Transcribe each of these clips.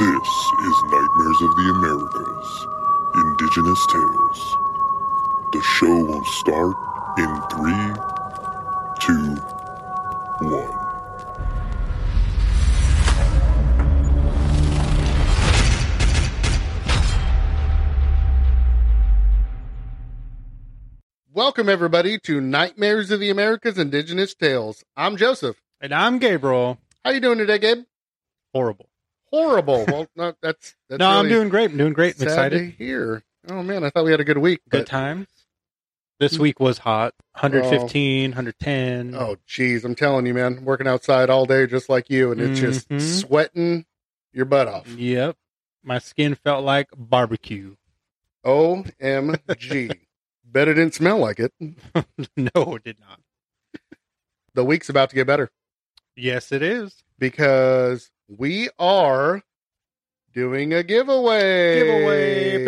This is Nightmares of the Americas Indigenous Tales. The show will start in three, two, one. Welcome everybody to Nightmares of the Americas Indigenous Tales. I'm Joseph. And I'm Gabriel. How you doing today, Gabe? Horrible. Horrible. well, no, that's, that's no, I'm doing great. I'm doing great. I'm excited. hear. Oh man, I thought we had a good week. Good times. This week was hot. 115, 110. Oh, geez, I'm telling you, man, working outside all day just like you, and it's just Mhm. sweating your butt off. Yep. My skin felt like barbecue. OMG. Bet it didn't smell like it. no, it did not. The week's about to get better Yes, it is. because we are doing a giveaway. Giveaway. I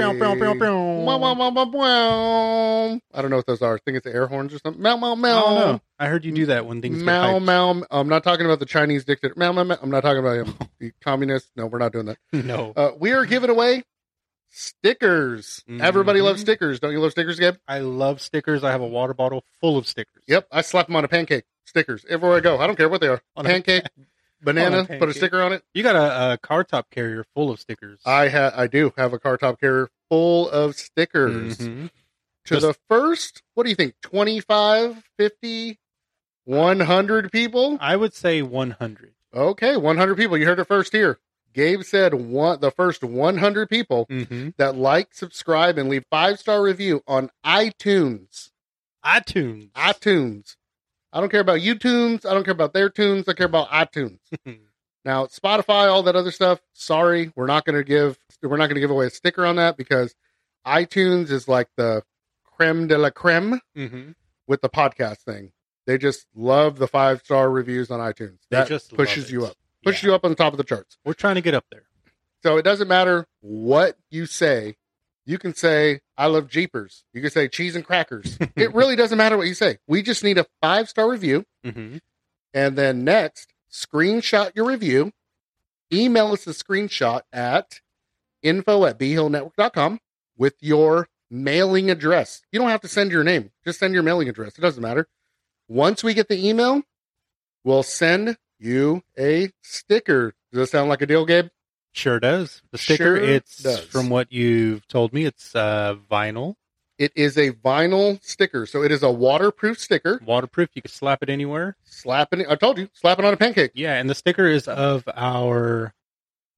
don't know what those are. I think it's air horns or something. Meow, meow, I meow. don't know. I heard you do that when things get Meow, hyped. meow. I'm not talking about the Chinese dictator. Meow, meow, meow. I'm not talking about him. the communist. No, we're not doing that. No. Uh, we are giving away stickers. Everybody Mhm. loves stickers. Don't you love stickers, Gabe? I love stickers. I have a water bottle full of stickers. Yep. I slap them on a pancake. Stickers. Everywhere I go. I don't care what they are. On a- pancake, banana, a put a sticker on it. You got a, a car top carrier full of stickers. I ha- I do have a car top carrier full of stickers. Mhm. To Just- the first, what do you think? 25, 50, 100 people? I would say 100. Okay, 100 people. You heard it first here. Gabe said one the first 100 people Mm-hmm. that like, subscribe, and leave five star review on iTunes. iTunes. iTunes. I don't care about YouTunes. I don't care about their tunes. I care about iTunes. now, Spotify, all that other stuff. Sorry, we're not going to give we're not going to give away a sticker on that because iTunes is like the creme de la creme mm-hmm. with the podcast thing. They just love the five star reviews on iTunes. They That just pushes you up. Pushes Yeah. you up on the top of the charts. We're trying to get up there. So it doesn't matter what you say. You can say, I love Jeepers. You can say cheese and crackers. it really doesn't matter what you say. We just need a five star review. Mm-hmm. And then next, screenshot your review. Email us a screenshot at info at bhillnetwork.com with your mailing address. You don't have to send your name, just send your mailing address. It doesn't matter. Once we get the email, we'll send you a sticker. Does that sound like a deal, Gabe? Sure does. The sticker, Sure it's does. from what you've told me, it's uh, vinyl, It is a vinyl sticker. So it is a waterproof sticker. waterproof. You can slap it anywhere. Slapping it, I told you, slap it on a pancake. Yeah, and the sticker is of our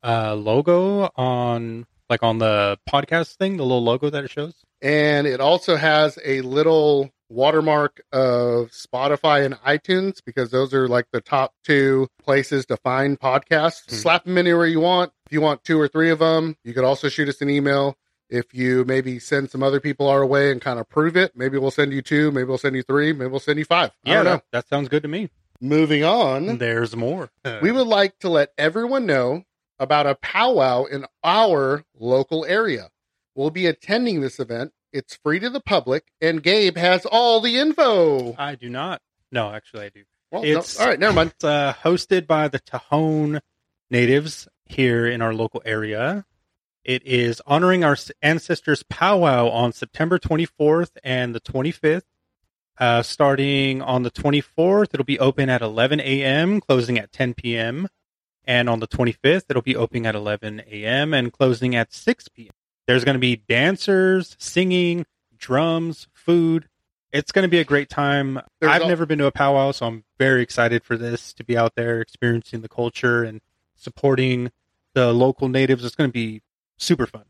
uh, logo on, like on the podcast thing, the little logo that it shows. And it also has a little watermark of Spotify and iTunes because those are like the top two places to find podcasts. Hmm. Slap them anywhere you want. If you want two or three of them, you could also shoot us an email. If you maybe send some other people our way and kind of prove it, maybe we'll send you two, maybe we'll send you three, maybe we'll send you five. I Yeah, don't know. that, that sounds good to me. Moving on. There's more. we would like to let everyone know about a powwow in our local area. We'll be attending this event. It's free to the public, and Gabe has all the info. I do not. No, actually, I do. Well, no- It's- all right, never mind. It's uh, hosted by the Tejon natives here in our local area. It is honoring our ancestors' powwow on September 24th and the 25th. Uh, starting on the 24th, it'll be open at 11 a.m., closing at 10 p.m. And on the 25th, it'll be opening at 11 a.m. and closing at 6 p.m. There's going to be dancers, singing, drums, food. It's going to be a great time. There's I've never been to a powwow, so I'm very excited for this to be out there experiencing the culture and supporting the local natives. It's going to be super fun.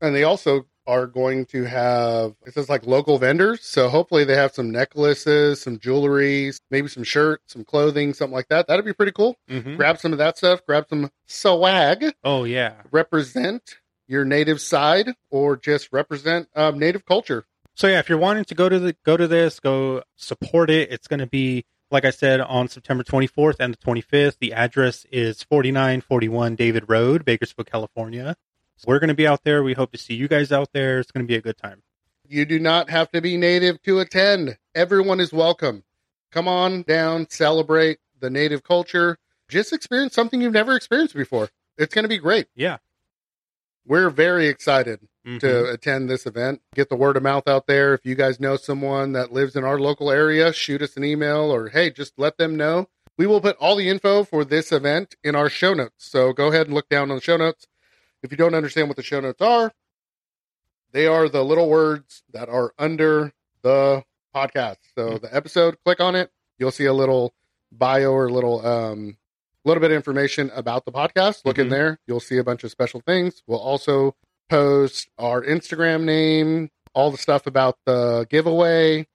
And they also are going to have it says like local vendors. So hopefully they have some necklaces, some jewelry, maybe some shirts, some clothing, something like that. That'd be pretty cool. Mm-hmm. Grab some of that stuff. Grab some swag. Oh yeah. Represent your native side, or just represent um, native culture. So yeah, if you're wanting to go to the go to this, go support it. It's going to be like I said on September 24th and the 25th. The address is 4941 David Road, Bakersfield, California. So we're going to be out there. We hope to see you guys out there. It's going to be a good time. You do not have to be native to attend. Everyone is welcome. Come on down, celebrate the native culture. Just experience something you've never experienced before. it's going to be great. Yeah. We're very excited Mhm. to attend this event. Get the word of mouth out there. If you guys know someone that lives in our local area, shoot us an email or hey, just let them know. We will put all the info for this event in our show notes. So go ahead and look down on the show notes. If you don't understand what the show notes are, they are the little words that are under the podcast. So the episode, click on it. You'll see a little bio or little um little bit of information about the podcast. Look in Mhm. there. You'll see a bunch of special things. We'll also post our Instagram name, all the stuff about the giveaway,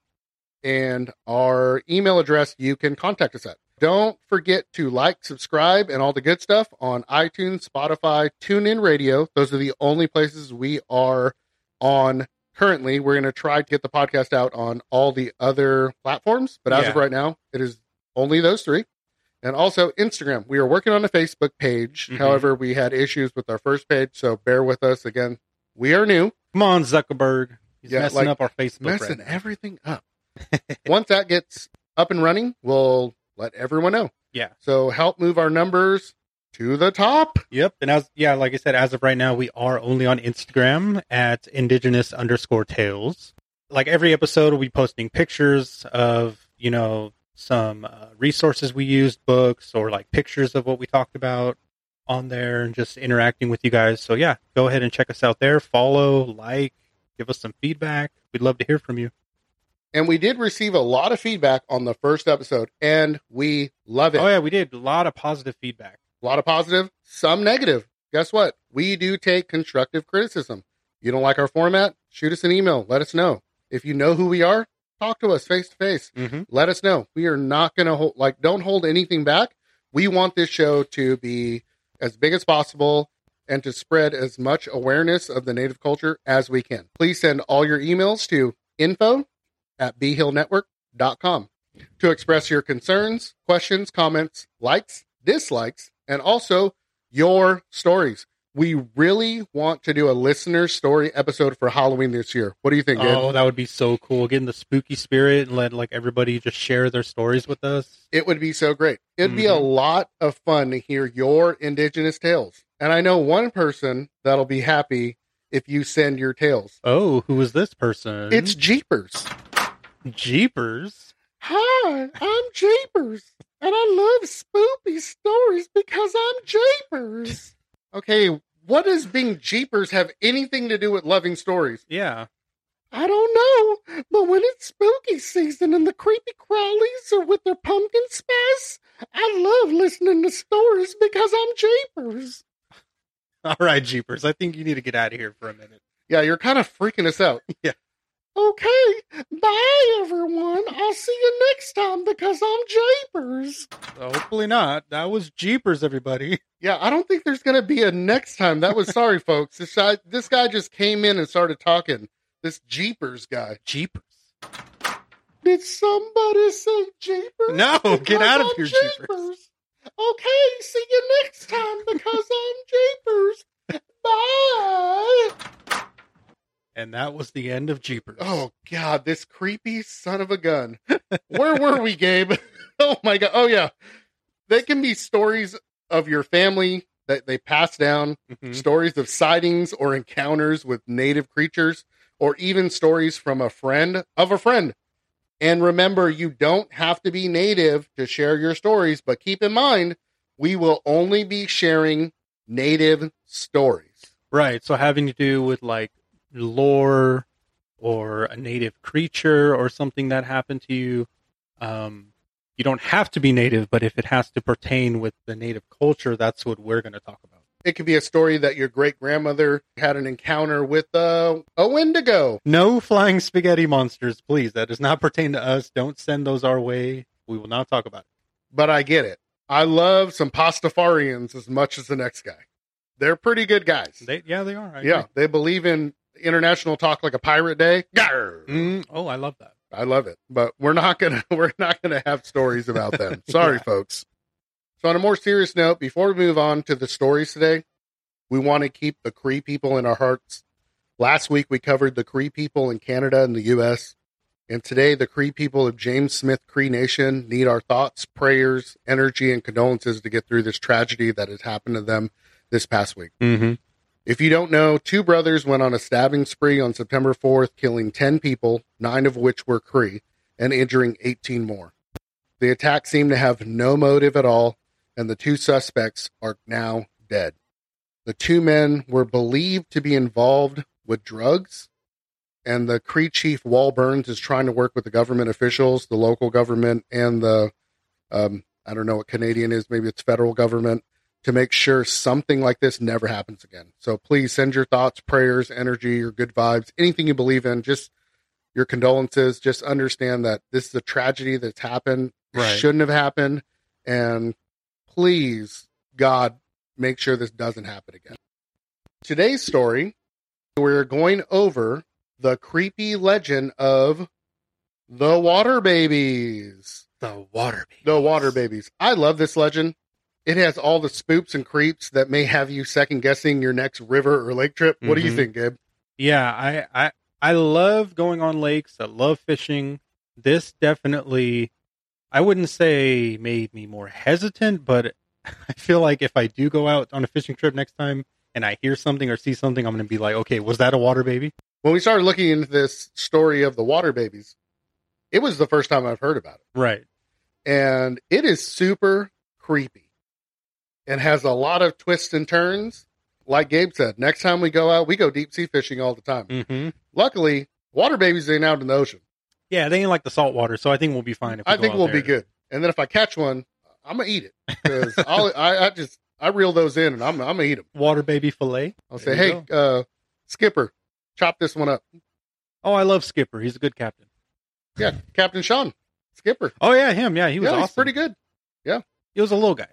and our email address you can contact us at. Don't forget to like, subscribe, and all the good stuff on iTunes, Spotify, TuneIn Radio. Those are the only places we are on currently. We're going to try to get the podcast out on all the other platforms, but as of right now, it is only those three. And also Instagram. We are working on a Facebook page. Mhm. However, we had issues with our first page, so bear with us. Again, we are new, Come on, Zuckerberg. He's Yeah, messing like, up our Facebook. messing right everything up. Once that gets up and running, we'll let everyone know. Yeah. So help move our numbers to the top. Yep. And as yeah, like I said, as of right now, we are only on Instagram at indigenous underscore tales. Like every episode, we'll be posting pictures of you know some uh, resources we used, books, or like pictures of what we talked about on there, and just interacting with you guys. So yeah, go ahead and check us out there. Follow, like, give us some feedback. We'd love to hear from you. And we did receive a lot of feedback on the first episode, and we love it. Oh yeah, we did a lot of positive feedback. A lot of positive, some negative. Guess what? We do take constructive criticism. You don't like our format? Shoot us an email. Let us know. If you know who we are, talk to us face to face. Mm-hmm. Let us know. We are not going to hold, like, don't hold anything back. We want this show to be as big as possible and to spread as much awareness of the native culture as we can. Please send all your emails to info at bhillnetwork.com to express your concerns, questions, comments, likes, dislikes, and also your stories. We really want to do a listener story episode for Halloween this year. What do you think? Oh, that would be so cool. Get in the spooky spirit and let like everybody just share their stories with us. It would be so great. It'd be a Mhm. lot of fun to hear your indigenous tales. And I know one person that'll be happy if you send your tales. Oh, who is this person? It's Jeepers. Jeepers. Hi, I'm Jeepers, and I love spooky stories because I'm Jeepers. Okay, what does being Jeepers have anything to do with loving stories? Yeah. I don't know, but when it's spooky season and the creepy crawlies are with their pumpkin spice, I love listening to stories because I'm Jeepers. All right, Jeepers. I think you need to get out of here for a minute. Yeah, you're kind of freaking us out. Yeah. Okay, bye everyone. I'll see you next time because I'm Jeepers. hopefully not. That was Jeepers, everybody. Yeah, I don't think there's going to be a next time. That was sorry, folks. This guy, this guy just came in and started talking. This Jeepers guy. Jeepers. Did somebody say Jeepers? No, get out of I'm here, Jeepers. Okay, see you next time because I'm Jeepers. Bye. And that was the end of Jeepers. Oh God, this creepy son of a gun. Where were we, Gabe? oh my God. Oh yeah, they can be stories of your family that they pass down Mhm. stories of sightings or encounters with native creatures, or even stories from a friend of a friend. And remember, you don't have to be native to share your stories, but keep in mind, we will only be sharing native stories. Right. So having to do with like lore or a native creature or something that happened to you. Um, you don't have to be native, but if it has to pertain with the native culture, that's what we're going to talk about. It could be a story that your great grandmother had an encounter with uh, a Wendigo. No flying spaghetti monsters, please. That does not pertain to us. Don't send those our way. We will not talk about it. But I get it. I love some Pastafarians as much as the next guy. They're pretty good guys. They, yeah, they are. I yeah, agree. they believe in international talk like a pirate day. Mm, oh, I love that. I love it, but we're not gonna we're not gonna have stories about them. Sorry, Yeah. folks. So, on a more serious note, before we move on to the stories today, we want to keep the Cree people in our hearts. Last week we covered the Cree people in Canada and the U.S., and today the Cree people of James Smith Cree Nation need our thoughts, prayers, energy, and condolences to get through this tragedy that has happened to them this past week. Mm-hmm. If you don't know, two brothers went on a stabbing spree on September 4th, killing 10 people, nine of which were Cree, and injuring 18 more. The attack seemed to have no motive at all, and the two suspects are now dead. The two men were believed to be involved with drugs, and the Cree chief Wally Burns is trying to work with the government officials, the local government, and the um, I don't know what Canadian is, maybe it's federal government, to make sure something like this never happens again. So please send your thoughts, prayers, energy, your good vibes, anything you believe in, just your condolences. Just understand that this is a tragedy that's happened. Right. shouldn't have happened. And please, God, make sure this doesn't happen again. Today's story, we're going over the creepy legend of the water babies. The water baby. The water babies. I love this legend. It has all the spoops and creeps that may have you second guessing your next river or lake trip. What do you Mhm. think, Gabe? Yeah, I, I I love going on lakes. I love fishing. This definitely, I wouldn't say made me more hesitant, but I feel like if I do go out on a fishing trip next time and I hear something or see something, I'm going to be like, okay, was that a water baby? When we started looking into this story of the water babies, it was the first time I've heard about it. Right. And it is super creepy and has a lot of twists and turns. Like Gabe said, next time we go out, we go deep sea fishing all the time. Mm-hmm. Luckily, water babies ain't out in the ocean. Yeah, they ain't like the salt water, so I think we'll be fine. If we I think we'll be good. And then if I catch one, I'm gonna eat it because I, I just I reel those in and I'm I'm gonna eat them. Water baby fillet. I'll There say, hey, uh, Skipper, chop this one up. Oh, I love Skipper. He's a good captain. Yeah, Captain Sean, Skipper. Oh yeah, him. Yeah, he was yeah, awesome. pretty good. Yeah, he was a little guy.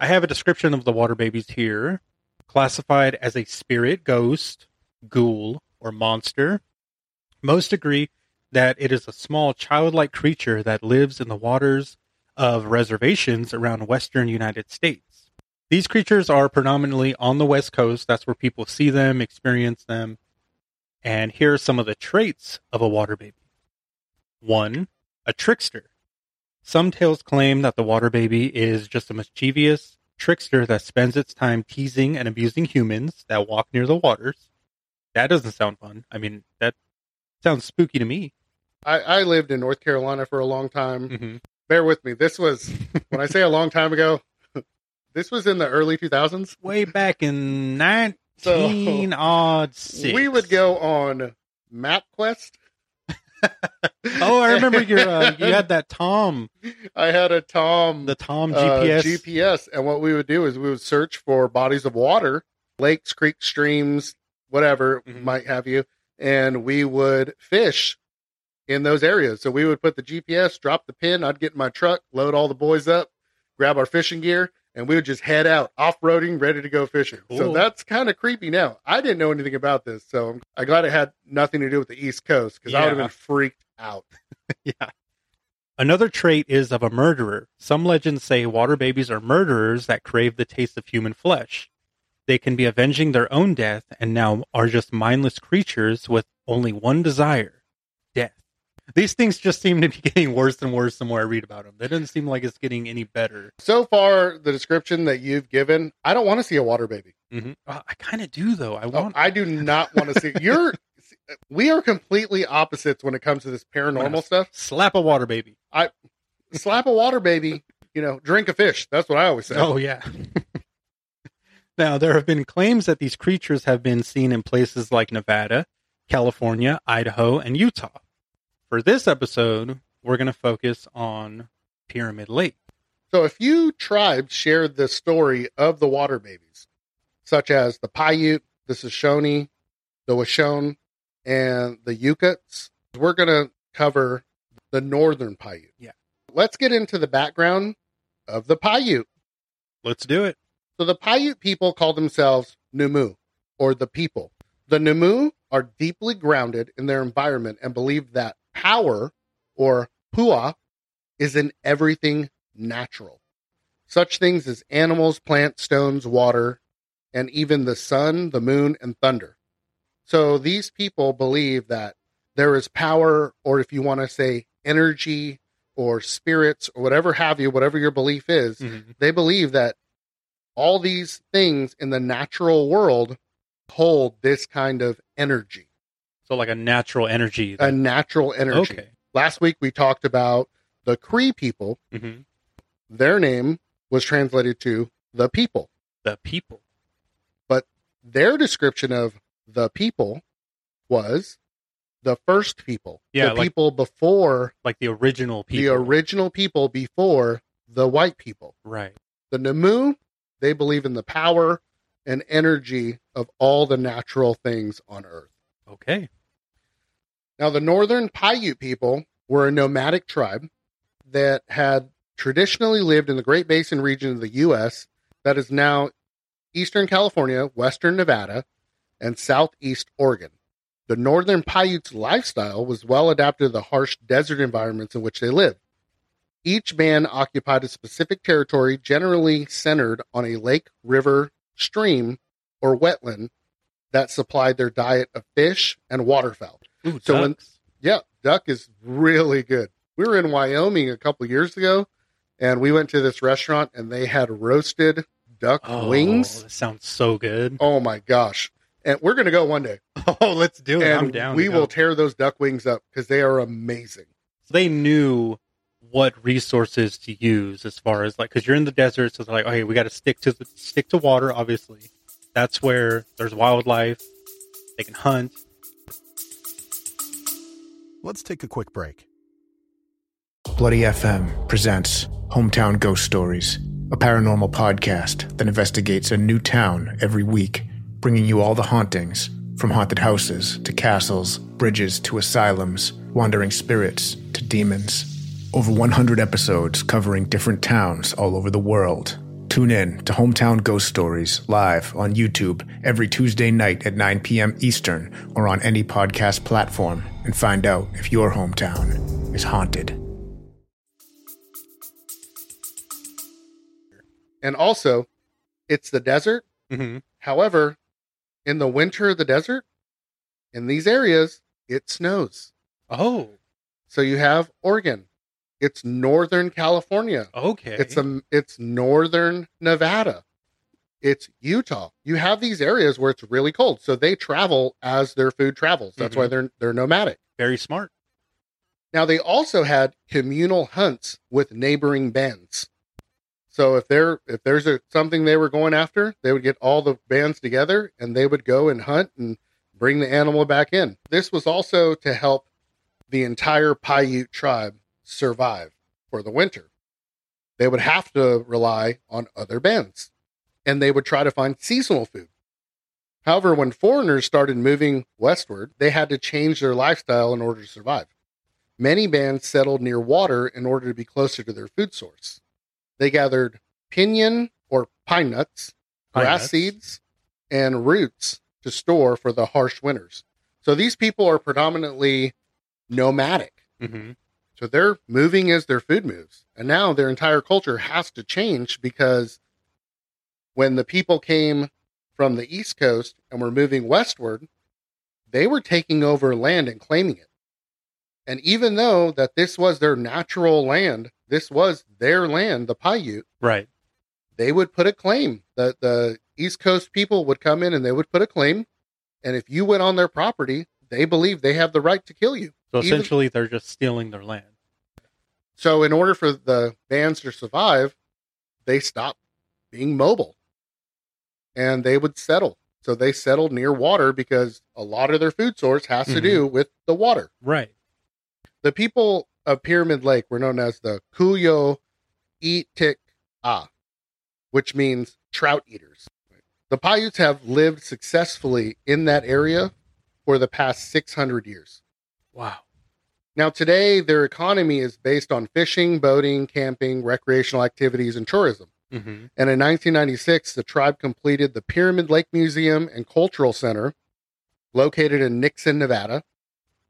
I have a description of the water babies here. Classified as a spirit, ghost, ghoul, or monster. Most agree that it is a small childlike creature that lives in the waters of reservations around western United States. These creatures are predominantly on the west coast. That's where people see them, experience them. And here are some of the traits of a water baby. One, a trickster. Some tales claim that the water baby is just a mischievous trickster that spends its time teasing and abusing humans that walk near the waters. That doesn't sound fun. I mean, that sounds spooky to me. I, I lived in North Carolina for a long time. Mm-hmm. Bear with me. This was when I say a long time ago. This was in the early 2000s. Way back in So, 19 odd six. We would go on MapQuest. Oh, I remember your uh, you had that Tom, I had a Tom the Tom uh, GPS. GPS, and what we would do is we would search for bodies of water, lakes, creeks, streams, whatever Mhm. might have you, and we would fish in those areas. So we would put the GPS, drop the pin. I'd get in my truck, load all the boys up, grab our fishing gear, and we would just head out off roading, ready to go fishing. So that's kind of creepy. Now I didn't know anything about this, so I'm, I'm glad it had nothing to do with the East Coast because I would have been freaked out. yeah. Another trait is of a murderer. Some legends say water babies are murderers that crave the taste of human flesh. They can be avenging their own death and now are just mindless creatures with only one desire. These things just seem to be getting worse and worse the more I read about them. They doesn't seem like it's getting any better. So far, the description that you've given, I don't want to see a water baby. hmm I kind of do, though. I Oh, want. I do not want to see. You're. We are completely opposites when it comes to this paranormal stuff. slap a water baby. I slap a water baby, you know, drink a fish. That's what I always say. Oh yeah. now there have been claims that these creatures have been seen in places like Nevada, California, Idaho, and Utah. For this episode, we're going to focus on Pyramid Lake. So a few tribes shared the story of the water babies, such as the Paiute, the Shoshone, the Washoe, and the Yokuts. We're going to cover the northern Paiute. Yeah. Let's get into the background of the Paiute. Let's do it. So the Paiute people call themselves Numu, or the people. The Numu are deeply grounded in their environment and believe that power, or pua, is in everything natural. Such things as animals, plants, stones, water, and even the sun, the moon, and thunder. So these people believe that there is power, or if you want to say energy, or spirits, or whatever have you, whatever your belief is, Mhm. they believe that all these things in the natural world hold this kind of energy, So like a natural energy. a natural energy. okay. Last week we talked about the Cree people. hmm Their name was translated to the people. The people. But their description of the people was the first people. Yeah, the like- people before Like the original people. the original people before the white people. Right. The Numu, they believe in the power and energy of all the natural things on earth. Okay. Now, the northern Paiute people were a nomadic tribe that had traditionally lived in the Great Basin region of the U.S. that is now eastern California, western Nevada, and southeast Oregon. The northern Paiutes' lifestyle was well adapted to the harsh desert environments in which they lived. Each band occupied a specific territory, generally centered on a lake, river, stream, or wetland that supplied their diet of fish and waterfowl. Ooh, So when- Yeah, duck is really good. We were in Wyoming a couple years ago, and we went to this restaurant, and they had roasted duck oh, wings. That sounds so good. Oh my gosh! And we're gonna go one day, Oh, let's do it. and I'm down. we will tear those duck wings up because they are amazing. they knew what resources to use as far as like because you're in the desert, so they're like, okay, we got to stick to the, stick to water. Obviously, that's where there's wildlife. They can hunt. Let's take a quick break. Bloody FM presents Hometown Ghost Stories, a paranormal podcast that investigates a new town every week, bringing you all the hauntings from haunted houses to castles, bridges to asylums, wandering spirits to demons. Over 100 episodes covering different towns all over the world. Tune in to Hometown Ghost Stories live on YouTube every Tuesday night at 9 p.m. Eastern or on any podcast platform and find out if your hometown is haunted. And also, it's the desert. Mm-hmm. However, in the winter of the desert, in these areas, it snows. Oh, So you have Oregon. It's northern California. okay. It's um, it's northern Nevada. It's Utah. You have these areas where it's really cold, so they travel as their food travels. That's why they're they're nomadic. very smart. Now they also had communal hunts with neighboring bands. So if there if there's a something they were going after, they would get all the bands together and they would go and hunt and bring the animal back in. This was also to help the entire Paiute tribe survive for the winter. They would have to rely on other bands and they would try to find seasonal food. However, when foreigners started moving westward, they had to change their lifestyle in order to survive. Many bands settled near water in order to be closer to their food source. They gathered pinion or pine nuts, Pine grass nuts. seeds, and roots to store for the harsh winters. So these people are predominantly nomadic. Mm-hmm. So they're moving as their food moves. And now their entire culture has to change because when the people came from the East Coast and were moving westward, they were taking over land and claiming it. And even though that this was their natural land, this was their land, the Paiute, Right. they would put a claim. The the East Coast people would come in and they would put a claim. And if you went on their property, they believe they have the right to kill you. So Even- essentially, they're just stealing their land. So, in order for the bands to survive, they stopped being mobile and they would settle. So, they settled near water because a lot of their food source has to Mhm. do with the water. Right. The people of Pyramid Lake were known as the Kuyo Itik A, which means trout eaters. The Paiutes have lived successfully in that area for the past 600 years. Wow. Now, today, their economy is based on fishing, boating, camping, recreational activities, and tourism. Mm-hmm. And in 1996, the tribe completed the Pyramid Lake Museum and Cultural Center, located in Nixon, Nevada.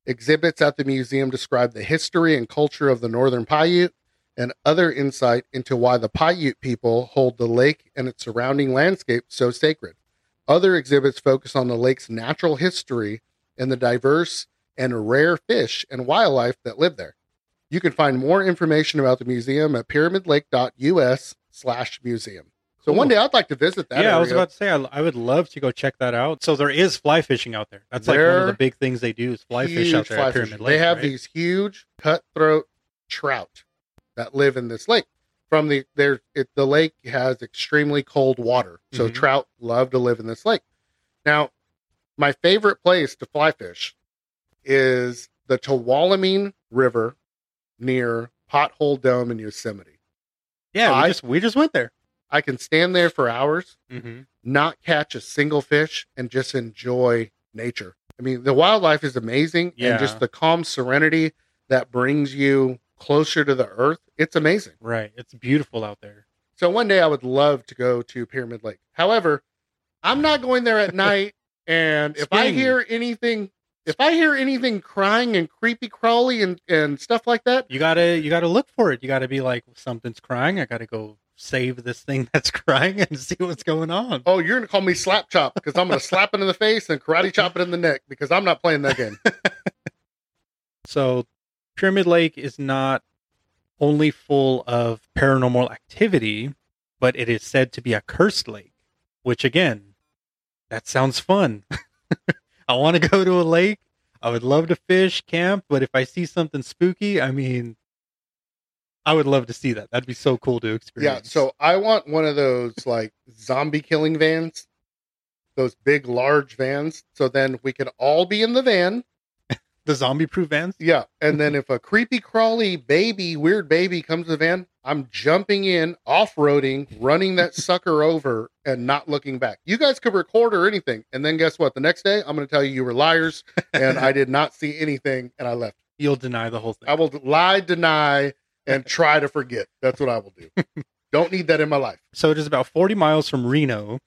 Exhibits at the museum describe the history and culture of the Northern Paiute and other insight into why the Paiute people hold the lake and its surrounding landscape so sacred. Other exhibits focus on the lake's natural history and the diverse and rare fish and wildlife that live there. You can find more information about the museum at pyramidlake.us slash museum. So So one day I'd like to visit that. yeah, I was about to say I, I would love to go check that out. So there is fly fishing out there. That's like one of the big things they do is fly fish out there at Pyramid fishing. Lake. They have right? these huge cutthroat trout that live in this lake. From the there, it, the lake has extremely cold water, so Mhm. trout love to live in this lake. Now, my favorite place to fly fish is the Tuolumne River near Pothole Dome in Yosemite. Yeah, we I- just we just went there. I can stand there for hours, Mm-hmm. not catch a single fish, and just enjoy nature. I mean, the wildlife is amazing, Yeah. and just the calm serenity that brings you closer to the earth. It's amazing. Right, it's beautiful out there. So one day I would love to go to Pyramid Lake. However, I'm not going there at night. And if I hear anything, if I hear anything crying and creepy crawly and, and stuff like that, You gotta you gotta look for it. You gotta be like something's crying. I gotta go save this thing that's crying and see what's going on. oh, you're gonna call me slap chop because I'm gonna slap it in the face and karate chop it in the neck because I'm not playing that game. So, Pyramid Lake is not only full of paranormal activity, but it is said to be a cursed lake, which again, that sounds fun. I want to go to a lake. I would love to fish, camp, but if I see something spooky, I mean, I would love to see that. That'd be so cool to experience. Yeah, so I want one of those like zombie killing vans, those big, large vans. So then we can all be in the van. the zombie proof vans. Yeah. And then if a creepy, crawly baby, weird baby comes to the van, I'm jumping in, off roading, running that sucker over, and not looking back. You guys could record or anything. And then guess what? The next day, I'm going to tell you you were liars and I did not see anything and I left. You'll deny the whole thing. I will lie, deny, and try to forget. That's what I will do. Don't need that in my life. So it is about 40 miles from Reno,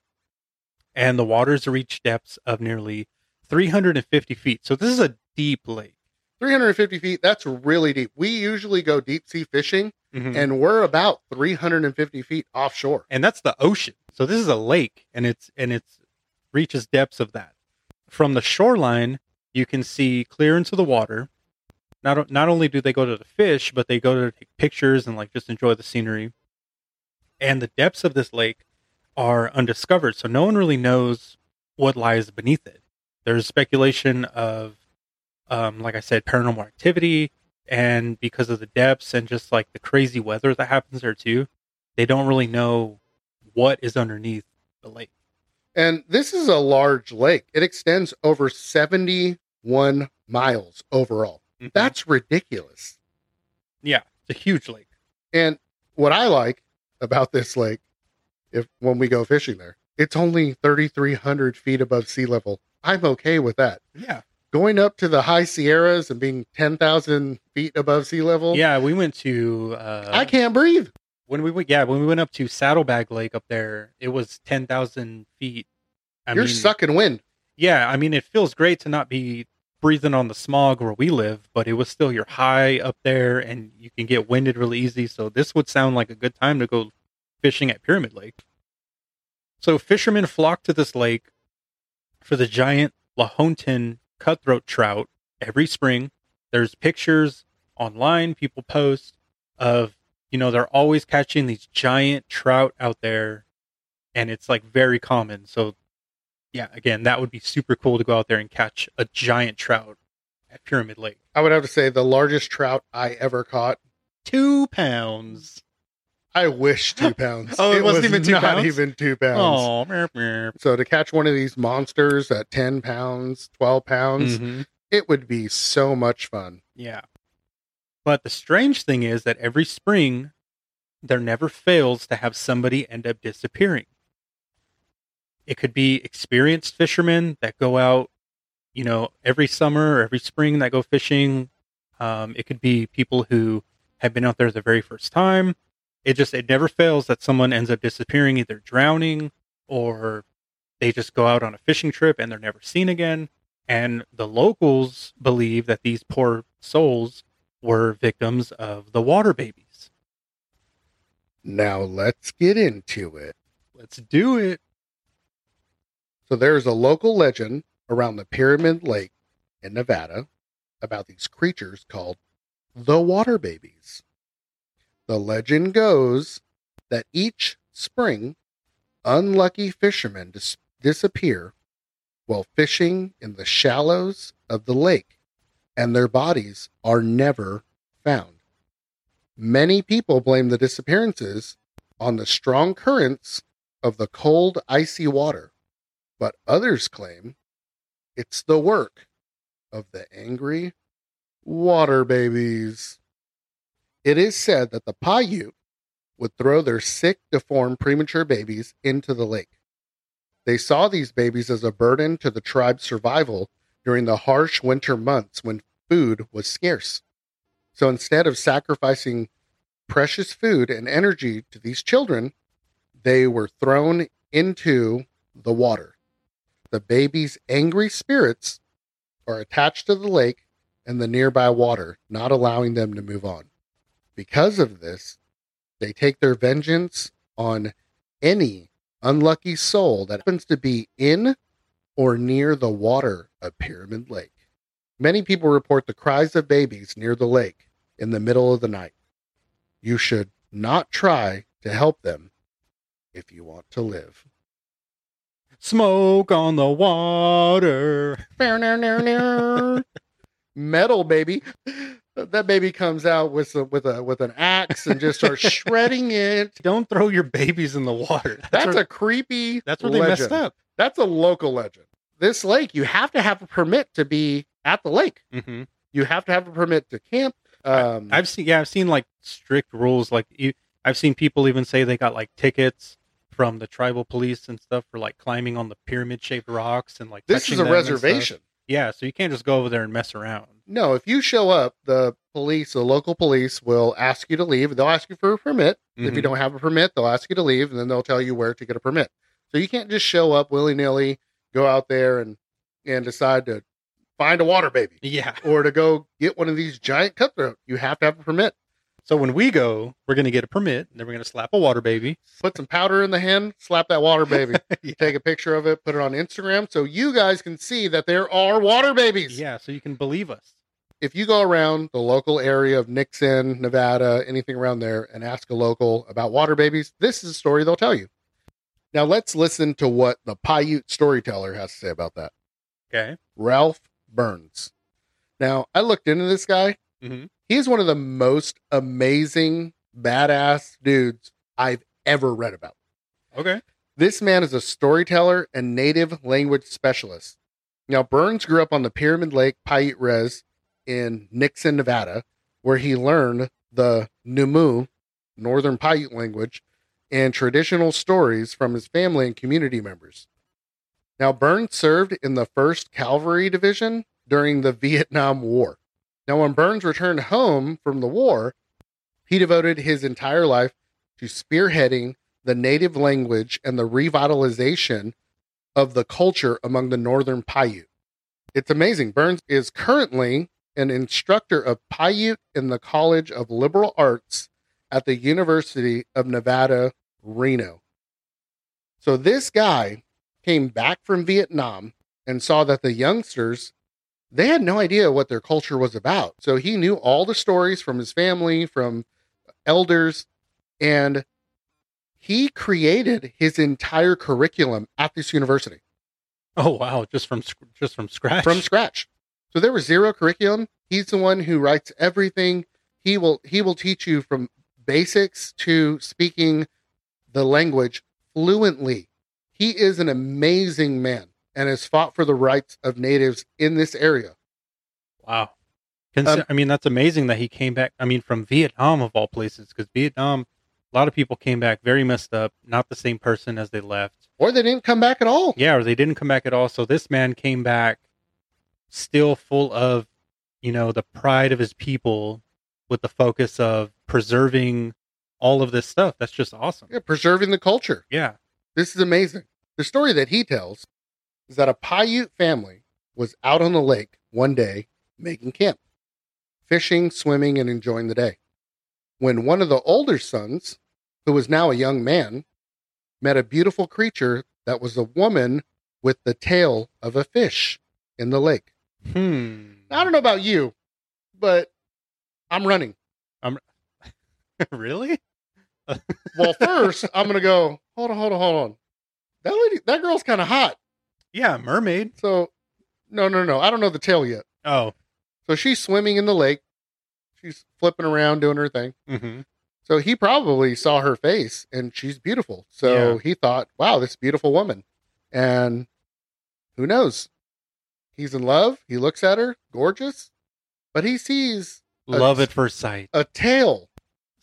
and the waters reach depths of nearly 350 feet. So this is a deep lake. 350 feet, that's really deep. We usually go deep sea fishing And, and we're about 350 feet offshore. and that's the ocean. So this is a lake, and it's and it's reaches depths of that. From the shoreline, you can see clear into the water. Not not only do they go to the fish, but they go to take pictures and like just enjoy the scenery. And the depths of this lake are undiscovered, so no one really knows what lies beneath it. There's speculation of, um, like I said, paranormal activity, and because of the depths and just like the crazy weather that happens there too, they don't really know what is underneath the lake. And this is a large lake. It extends over 71 miles overall. That's ridiculous. yeah, it's a huge lake. And what I like about this lake, if when we go fishing there, it's only 3,300 feet above sea level. I'm okay with that. Yeah, Going up to the high Sierras and being 10,000 feet above sea level, yeah. We went to uh, I can't breathe. when we went. Yeah, when we went up to Saddlebag Lake up there, it was ten thousand feet. I You're mean, sucking wind. Yeah, I mean, it feels great to not be breathing on the smog where we live, but it was still you're high up there and you can get winded really easy. So this would sound like a good time to go fishing at Pyramid Lake. So fishermen flock to this lake for the giant Lahontan cutthroat trout every spring. There's pictures online people post of, you know, they're always catching these giant trout out there and it's like very common. So yeah, again, that would be super cool to go out there and catch a giant trout at Pyramid Lake. I would have to say the largest trout I ever caught. Two pounds. I wish two pounds. Oh, it wasn't was even two not pounds? even two pounds. Oh. So to catch one of these monsters at 10 pounds, 12 pounds, Mhm. it would be so much fun. Yeah. But the strange thing is that every spring, there never fails to have somebody end up disappearing. It could be experienced fishermen that go out, you know, every summer or every spring that go fishing. Um, it could be people who have been out there the very first time. It just, it never fails that someone ends up disappearing, either drowning or they just go out on a fishing trip and they're never seen again. And the locals believe that these poor souls were victims of the water babies. Now let's get into it. Let's do it. So there's a local legend around the Pyramid Lake in Nevada about these creatures called the water babies. The legend goes that each spring unlucky fishermen dis- disappear while fishing in the shallows of the lake, and their bodies are never found. Many people blame the disappearances on the strong currents of the cold, icy water, but others claim it's the work of the angry water babies. It is said that the Paiute would throw their sick, deformed, premature babies into the lake. They saw these babies as a burden to the tribe's survival during the harsh winter months when food was scarce. So instead of sacrificing precious food and energy to these children, they were thrown into the water. The babies' angry spirits are attached to the lake and the nearby water, not allowing them to move on. Because of this, they take their vengeance on any unlucky soul that happens to be in or near the water of Pyramid Lake. Many people report the cries of babies near the lake in the middle of the night. You should not try to help them if you want to live. Smoke on the water. Metal baby. That baby comes out with a, with a with an axe and just starts shredding it. Don't throw your babies in the water. That's where, a creepy. that's where they messed up. That's a local legend. This lake, you have to have a permit to be at the lake. hmm You have to have a permit to camp. Um, I've seen, yeah, I've seen like strict rules. Like you, I've seen people even say they got like tickets from the tribal police and stuff for like climbing on the pyramid shaped rocks and like this is a them and stuff. reservation. Yeah, so you can't just go over there and mess around. No, if you show up, the police, the local police, will ask you to leave. They'll ask you for a permit. If you Mhm. don't have a permit, they'll ask you to leave, and then they'll tell you where to get a permit. So you can't just show up willy nilly, go out there and and decide to find a water baby Yeah. or to go get one of these giant cutthroat. You have to have a permit. So when we go, we're gonna get a permit, and then we're gonna slap a water baby. Put some powder in the hen, slap that water baby, yeah. take a picture of it, put it on Instagram, so you guys can see that there are water babies. yeah, so you can believe us. if you go around the local area of Nixon, Nevada, anything around there, and ask a local about water babies, this is a story they'll tell you. Now let's listen to what the Paiute storyteller has to say about that. Okay. Ralph Burns. Now I looked into this guy. Mhm. He's one of the most amazing, badass dudes I've ever read about. Okay. This man is a storyteller and native language specialist. Now, Burns grew up on the Pyramid Lake Paiute Res in Nixon, Nevada, where he learned the Numu, Northern Paiute language, and traditional stories from his family and community members. Now, Burns served in the 1st Cavalry Division during the Vietnam War. Now, when Burns returned home from the war, he devoted his entire life to spearheading the native language and the revitalization of the culture among the Northern Paiute. It's amazing. Burns is currently an instructor of Paiute in the College of Liberal Arts at the University of Nevada, Reno. So this guy came back from Vietnam and saw that the youngsters they had no idea what their culture was about. So he knew all the stories from his family, from elders, and he created his entire curriculum at this university Oh wow, just from just from scratch. from scratch. So there was zero curriculum. He's the one who writes everything. He will he will teach you from basics to speaking the language fluently. He is an amazing man and has fought for the rights of natives in this area. Wow. Consi- Um, I mean, that's amazing that he came back. I mean, from Vietnam of all places, because Vietnam, a lot of people came back very messed up, not the same person as they left. Or they didn't come back at all. Yeah, or they didn't come back at all. So this man came back still full of, you know, the pride of his people with the focus of preserving all of this stuff. That's just awesome. Yeah, preserving the culture. Yeah. This is amazing. The story that he tells is that a Paiute family was out on the lake one day making camp, fishing, swimming, and enjoying the day. When one of the older sons, who was now a young man, met a beautiful creature that was a woman with the tail of a fish in the lake. Hmm. I don't know about you, but I'm running. I'm really? Well, first, I'm going to go, hold on, hold on, hold on. that lady, that girl's kind of hot. Yeah, mermaid. So, no, no, no. I don't know the tale yet. Oh. So she's swimming in the lake. She's flipping around doing her thing. Mm-hmm. So he probably saw her face and she's beautiful. So Yeah. he thought, wow, this beautiful woman. And who knows? He's in love. He looks at her, gorgeous, but he sees Love at first sight. a tail.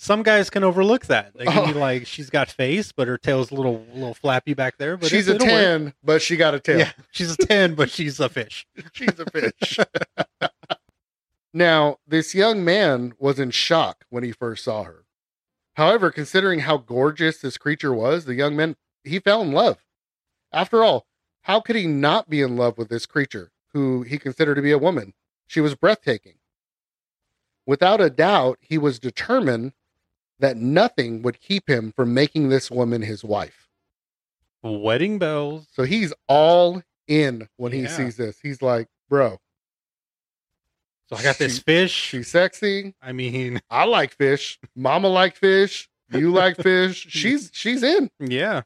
Some guys can overlook that. They can Oh. be like, she's got face, but her tail's a little little flappy back there. But she's a it'll work. 10, but she got a tail. Yeah, she's a ten, but she's a fish. She's a fish. now, this young man was in shock when he first saw her. However, considering how gorgeous this creature was, the young man he fell in love. After all, how could he not be in love with this creature who he considered to be a woman? She was breathtaking. Without a doubt, he was determined that nothing would keep him from making this woman his wife. Wedding bells. So he's all in when he Yeah. sees this. He's like, bro, So I got this She- fish. she's sexy. I mean, I like fish. Mama like fish. You like fish. She's she's in. yeah.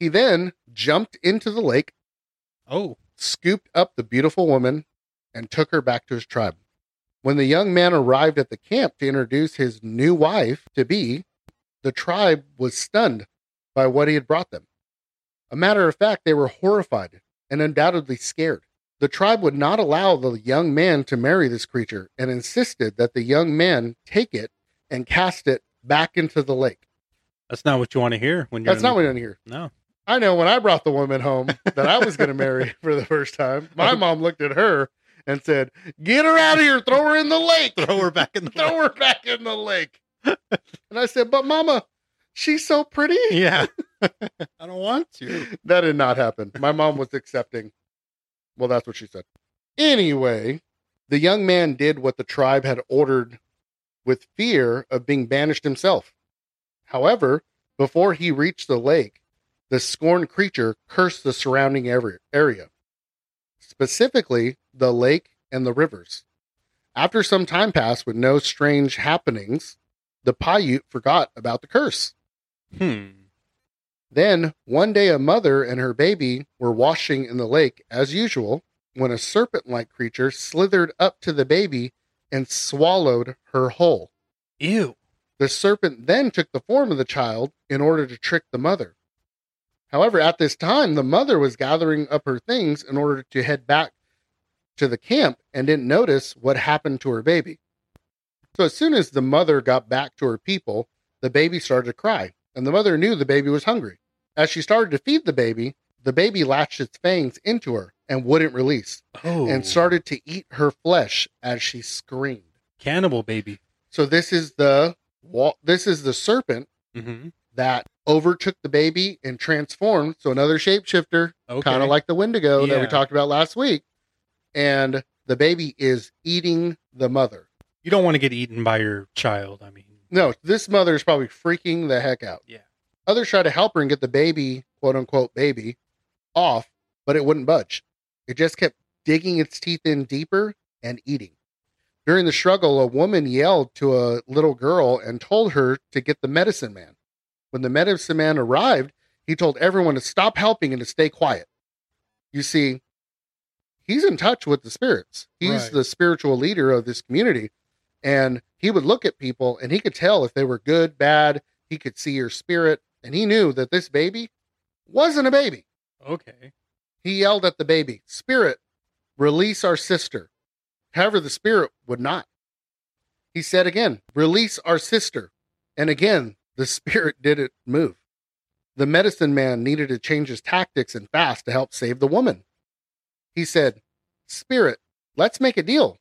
He then jumped into the lake, Oh, scooped up the beautiful woman, and took her back to his tribe. When the young man arrived at the camp to introduce his new wife to be, the tribe was stunned by what he had brought them. A matter of fact, they were horrified and undoubtedly scared. The tribe would not allow the young man to marry this creature and insisted that the young man take it and cast it back into the lake. that's not what you want to hear when you're. That's not what you want to hear. No. I know when I brought the woman home that I was going to marry for the first time, my mom looked at her and said, Get her out of here, throw her in the lake, Throw her back in the. throw her back in the lake. And I said, But mama, she's so pretty. Yeah. I don't want to. That did not happen. My mom was accepting. Well, that's what she said. Anyway, the young man did what the tribe had ordered with fear of being banished himself. However, before he reached the lake, the scorned creature cursed the surrounding area, specifically the lake and the rivers. After some time passed with no strange happenings, the Paiute forgot about the curse. Hmm. Then one day a mother and her baby were washing in the lake as usual when a serpent like creature slithered up to the baby and swallowed her whole. Ew. The serpent then took the form of the child in order to trick the mother. However, at this time, the mother was gathering up her things in order to head back to the camp and didn't notice what happened to her baby. So, as soon as the mother got back to her people, the baby started to cry, and the mother knew the baby was hungry. As she started to feed the baby, the baby latched its fangs into her and wouldn't release, Oh. and started to eat her flesh as she screamed. cannibal baby. So this is the this is the serpent Mm-hmm. that overtook the baby and transformed. So another shapeshifter, Okay. kind of like the Wendigo that we talked about last week. And the baby is eating the mother. you don't want to get eaten by your child. I mean, No, this mother is probably freaking the heck out. Yeah. Others try to help her and get the baby, quote unquote baby, off, but it wouldn't budge. It just kept digging its teeth in deeper and eating. During the struggle, a woman yelled to a little girl and told her to get the medicine man. When the medicine man arrived, he told everyone to stop helping and to stay quiet. You see, he's in touch with the spirits. He's Right. the spiritual leader of this community. And he would look at people and he could tell if they were good, bad. He could see your spirit. And he knew that this baby wasn't a baby. okay. He yelled at the baby, Spirit, release our sister. However, the spirit would not. He said again, Release our sister. And again, the spirit didn't move. The medicine man needed to change his tactics and fast to help save the woman. He said, Spirit, let's make a deal.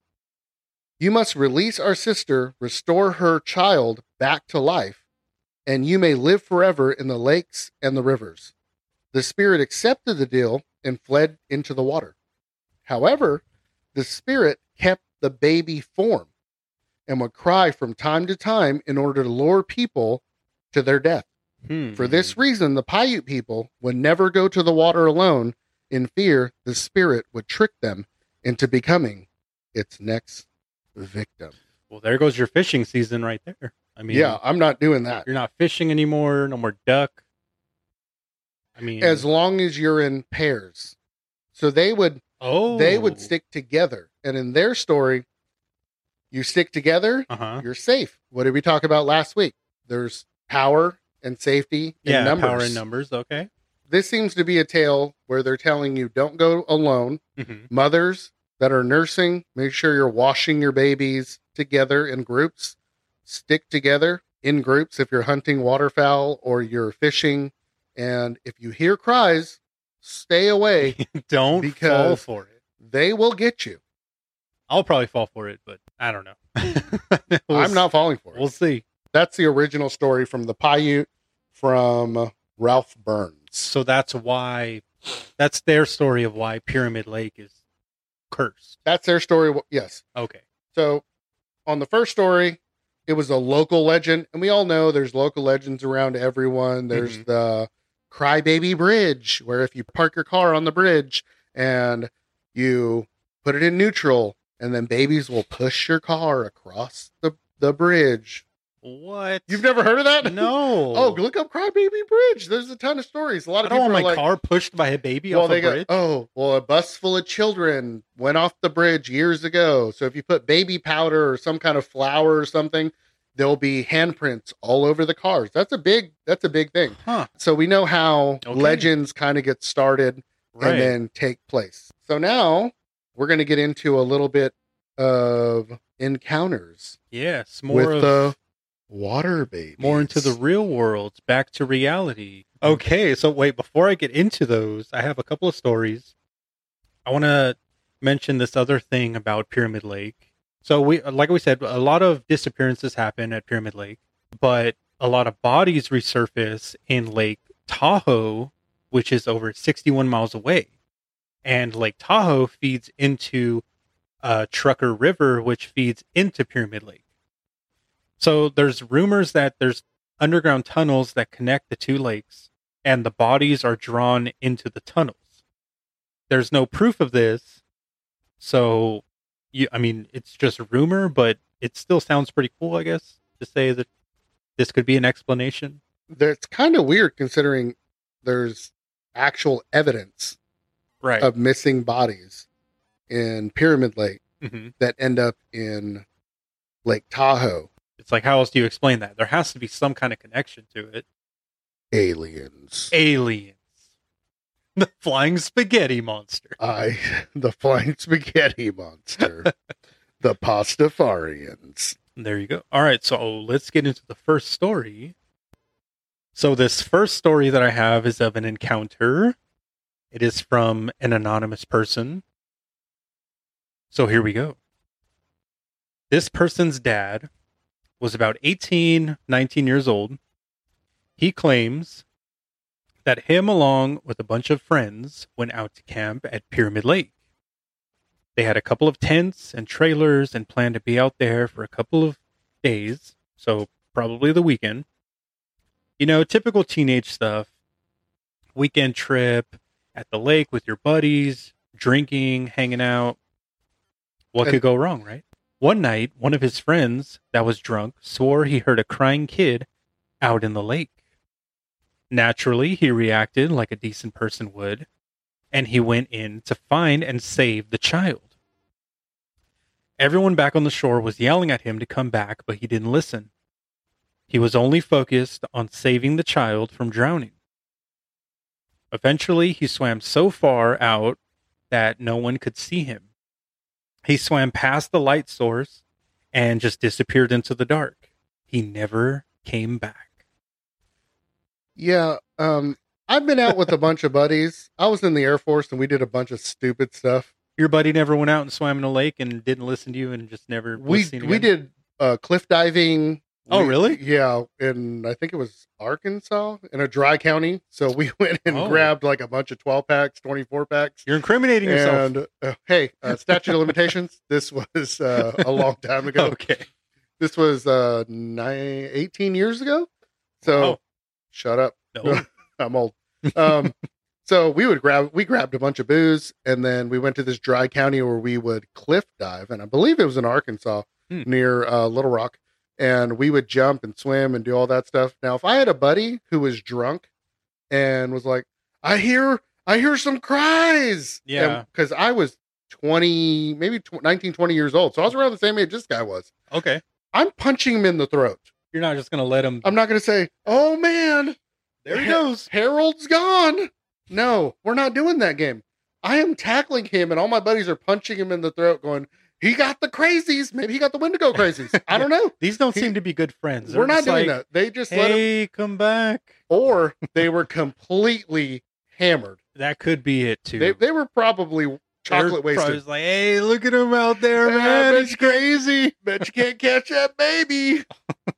You must release our sister, restore her child back to life, and you may live forever in the lakes and the rivers. The spirit accepted the deal and fled into the water. However, the spirit kept the baby form and would cry from time to time in order to lure people to their death. Hmm. For this reason, the Paiute people would never go to the water alone in fear the spirit would trick them into becoming its next victim. Well, there goes your fishing season right there. I mean, yeah, I'm not doing that. you're not fishing anymore. No more duck. I mean, as long as you're in pairs. So they would oh, they would stick together. And in their story, you stick together, Uh huh. you're safe. What did we talk about last week? There's power and safety in Yeah, numbers. power in numbers. Okay. This seems to be a tale where they're telling you don't go alone. hmm Mothers that are nursing, make sure you're washing your babies together in groups. Stick together in groups if you're hunting waterfowl or you're fishing. And if you hear cries, stay away. Don't fall for it. they will get you. I'll probably fall for it, but I don't know. We'll I'm not falling for it. We'll see. That's the original story from the Paiute from Ralph Burns. So that's why that's their story of why Pyramid Lake is cursed. That's their story. Yes. Okay. So on the first story, it was a local legend, and we all know there's local legends around everyone. There's Mhm. the Crybaby Bridge, where if you park your car on the bridge and you put it in neutral, and then babies will push your car across the, the bridge. What? You've never heard of that? No. Oh, look up Crybaby Bridge. There's a ton of stories. A lot I of don't people want my like, car pushed by a baby well, off they a go, bridge. oh, well, a bus full of children went off the bridge years ago. So if you put baby powder or some kind of flour or something, there'll be handprints all over the cars. That's a big, that's a big thing. Huh. So we know how Okay. legends kind of get started Right. and then take place. So now we're going to get into a little bit of encounters yes. More with of the water babies. more into the real world, back to reality. Okay, so wait, before I get into those, I have a couple of stories. I want to mention this other thing about Pyramid Lake. So we like we said, a lot of disappearances happen at Pyramid Lake, but a lot of bodies resurface in Lake Tahoe, which is over 61 miles away. And Lake Tahoe feeds into uh, Truckee River, which feeds into Pyramid Lake. So there's rumors that there's underground tunnels that connect the two lakes, and the bodies are drawn into the tunnels. There's no proof of this, so you, I mean, it's just a rumor, but it still sounds pretty cool, I guess, to say that this could be an explanation. That's kind of weird considering there's actual evidence Right. of missing bodies in Pyramid Lake hmm that end up in Lake Tahoe. It's like, how else do you explain that? There has to be some kind of connection to it. Aliens. Aliens. The flying spaghetti monster. I, the flying spaghetti monster, the Pastafarians. There you go. All right, so let's get into the first story. So this first story that I have is of an encounter. It is from an anonymous person. So here we go. This person's dad was about 18, 19 years old. He claims that him along with a bunch of friends went out to camp at Pyramid Lake. They had a couple of tents and trailers and planned to be out there for a couple of days, so probably the weekend. You know, typical teenage stuff. Weekend trip at the lake with your buddies, drinking, hanging out. What And- could go wrong, right? One night, one of his friends that was drunk swore he heard a crying kid out in the lake. Naturally, he reacted like a decent person would, and he went in to find and save the child. Everyone back on the shore was yelling at him to come back, but he didn't listen. He was only focused on saving the child from drowning. Eventually, he swam so far out that no one could see him. He swam past the light source and just disappeared into the dark. He never came back. Yeah, um, I've been out with a bunch of buddies. I was in the Air Force and we did a bunch of stupid stuff. Your buddy never went out and swam in a lake and didn't listen to you and just never We we did uh, cliff diving. Oh, We- really? Yeah, and I think it was Arkansas in a dry county. So we went and Oh. grabbed like a bunch of twelve packs, twenty four packs. You're incriminating yourself. And uh, hey, uh, statute of limitations. This was uh, a long time ago. okay. This was uh, nine, 18 years ago. So Wow. shut up. No. I'm old. Um, so we would grab, we grabbed a bunch of booze, and then we went to this dry county where we would cliff dive, and I believe it was in Arkansas Hmm. near uh, Little Rock, and we would jump and swim and do all that stuff. Now, if I had a buddy who was drunk and was like, I hear I hear some cries. Yeah. Because I was 20, maybe tw- 19, 20 years old. So I was around the same age this guy was. Okay. I'm punching him in the throat. You're not just gonna let him. I'm not going to say, oh man, there he goes. Harold's gone. No, we're not doing that game. I am tackling him, and all my buddies are punching him in the throat, going, he got the crazies. Maybe he got the Wendigo crazies. I don't know. These don't He- seem to be good friends. We're They're not doing like, that. They just let him, Hey, come back. or they were completely hammered. That could be it too. They, they were probably They're chocolate probably wasted. like, hey, look at him out there, man. He's crazy. Bet you can't catch that baby.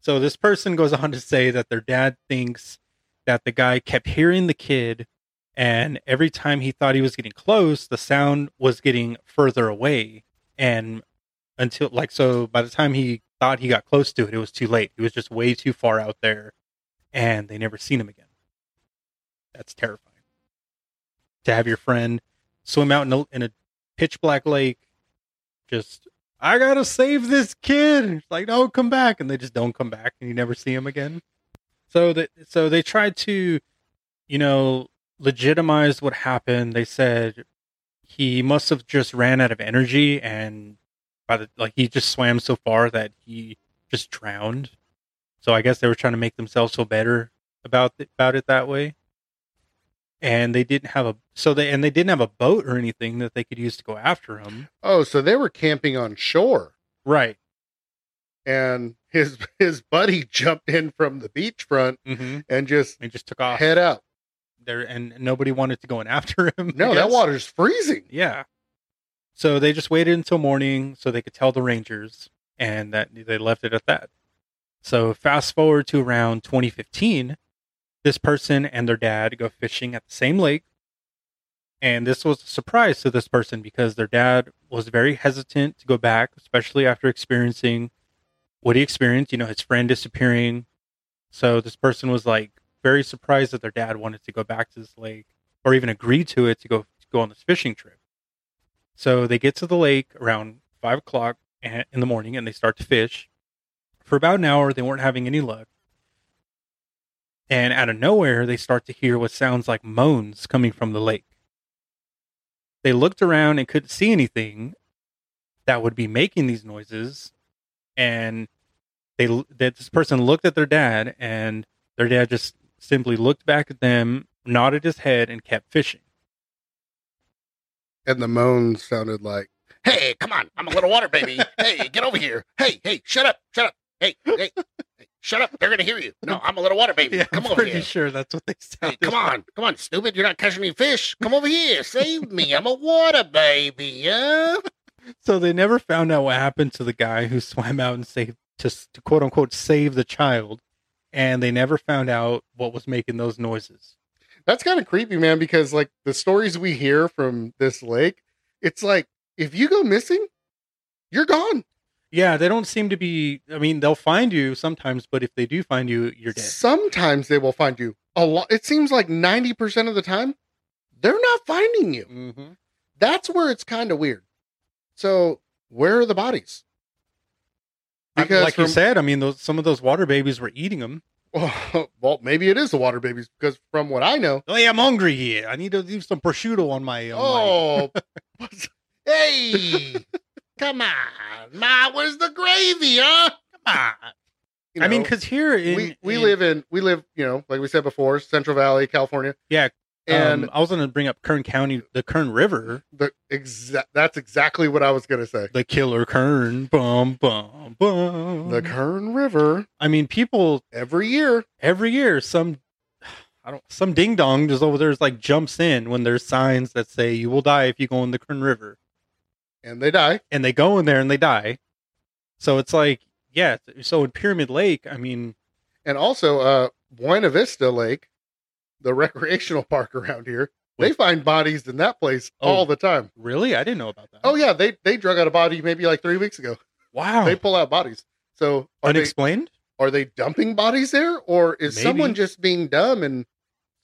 So this person goes on to say that their dad thinks that the guy kept hearing the kid, and every time he thought he was getting close, the sound was getting further away. And until, like, so by the time he thought he got close to it, it was too late. He was just way too far out there, and they never seen him again. That's terrifying. To have your friend swim out in a, in a pitch black lake, just I gotta save this kid. It's like, no, come back, and they just don't come back, and you never see him again. So that so they tried to, you know, legitimize what happened. They said he must have just ran out of energy, and by the like he just swam so far that he just drowned. So I guess they were trying to make themselves feel better about it, about it that way. And they didn't have a so they and they didn't have a boat or anything that they could use to go after him. Oh, so they were camping on shore, Right. and his his buddy jumped in from the beachfront Mm-hmm. and just They just took off head out. There, and nobody wanted to go in after him. No, that water's freezing. Yeah. So they just waited until morning so they could tell the Rangers, and that they left it at that. So fast forward to around 2015, this person and their dad go fishing at the same lake. And this was a surprise to this person because their dad was very hesitant to go back, especially after experiencing what he experienced, you know, his friend disappearing. So this person was like very surprised that their dad wanted to go back to this lake or even agreed to it to go to go on this fishing trip. So they get to the lake around five o'clock in the morning and they start to fish. For about an hour, they weren't having any luck. And out of nowhere, they start to hear what sounds like moans coming from the lake. They looked around and couldn't see anything that would be making these noises. And they that this person looked at their dad, and their dad just simply looked back at them, nodded his head, and kept fishing. And the moans sounded like, "Hey, come on! I'm a little water baby. hey, get over here! Hey, hey, shut up! Shut up! Hey, hey, hey shut up! They're gonna hear you. No, I'm a little water baby. come I'm over pretty here. sure that's what they Hey, sounded. come on, come on, stupid! You're not catching any fish. Come over here, save me. I'm a water baby. Yeah. So they never found out what happened to the guy who swam out and saved to, to quote unquote save the child, and they never found out what was making those noises. That's kind of creepy, man. Because like the stories we hear from this lake, it's like if you go missing, you're gone. Yeah, they don't seem to be. I mean, they'll find you sometimes, but if they do find you, you're dead. Sometimes they will find you. A lot. It seems like ninety percent of the time, they're not finding you. Mm-hmm. That's where it's kind of weird. So where are the bodies? Because like you said, I mean, those some of those water babies were eating them. Well, well, maybe it is the water babies because from what I know, Oh, yeah, I'm hungry here. I need to leave some prosciutto on my. On my... oh, hey, come on, Ma, where's the gravy, huh? Come on. You I mean, because here in, we we in- live in we live you know like we said before Central Valley, California. Yeah, and um, I was going to bring up Kern County, the Kern River, the exact that's exactly what I was gonna say. the killer Kern. Bum bum bum. The Kern River I mean, people every year. every year some I don't some ding dong just over there's like jumps in when there's signs that say you will die if you go in the Kern River, And they die. and they go in there and they die. So it's like, yeah. So in Pyramid Lake, I mean, And also, uh, Buena Vista Lake, the recreational park around here, they find bodies in that place Oh. all the time. really, I didn't know about that. Oh yeah, they they drug out a body maybe like three weeks ago. wow, They pull out bodies. So are they unexplained. are they dumping bodies there, or is Maybe. someone just being dumb and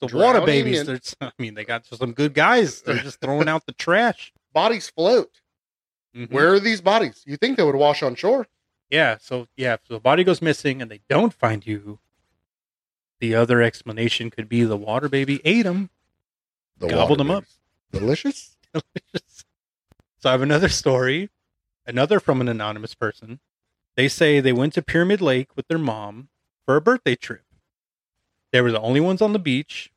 The water babies. and- I mean, they got some good guys. They're just throwing out the trash. bodies float? Mhm. Where are these bodies? You think they would wash on shore? Yeah. So yeah, if the body goes missing and they don't find you, The other explanation could be the water baby ate them, The Gobbled them up. Delicious. Delicious. So I have another story, another from an anonymous person. They say they went to Pyramid Lake with their mom for a birthday trip. They were the only ones on the beach,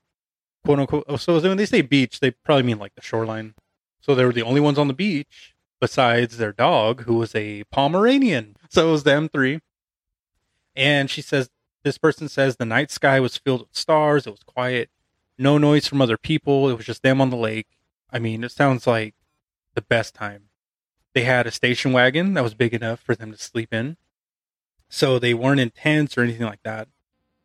quote unquote. oh, So when they say beach, they probably mean like the shoreline. So they were the only ones on the beach besides their dog, who was a Pomeranian. So it was them three. And she says, this person says the night sky was filled with stars. It was quiet, no noise from other people. It was just them on the lake. I mean, it sounds like the best time. They had a station wagon that was big enough for them to sleep in. So they weren't in tents or anything like that.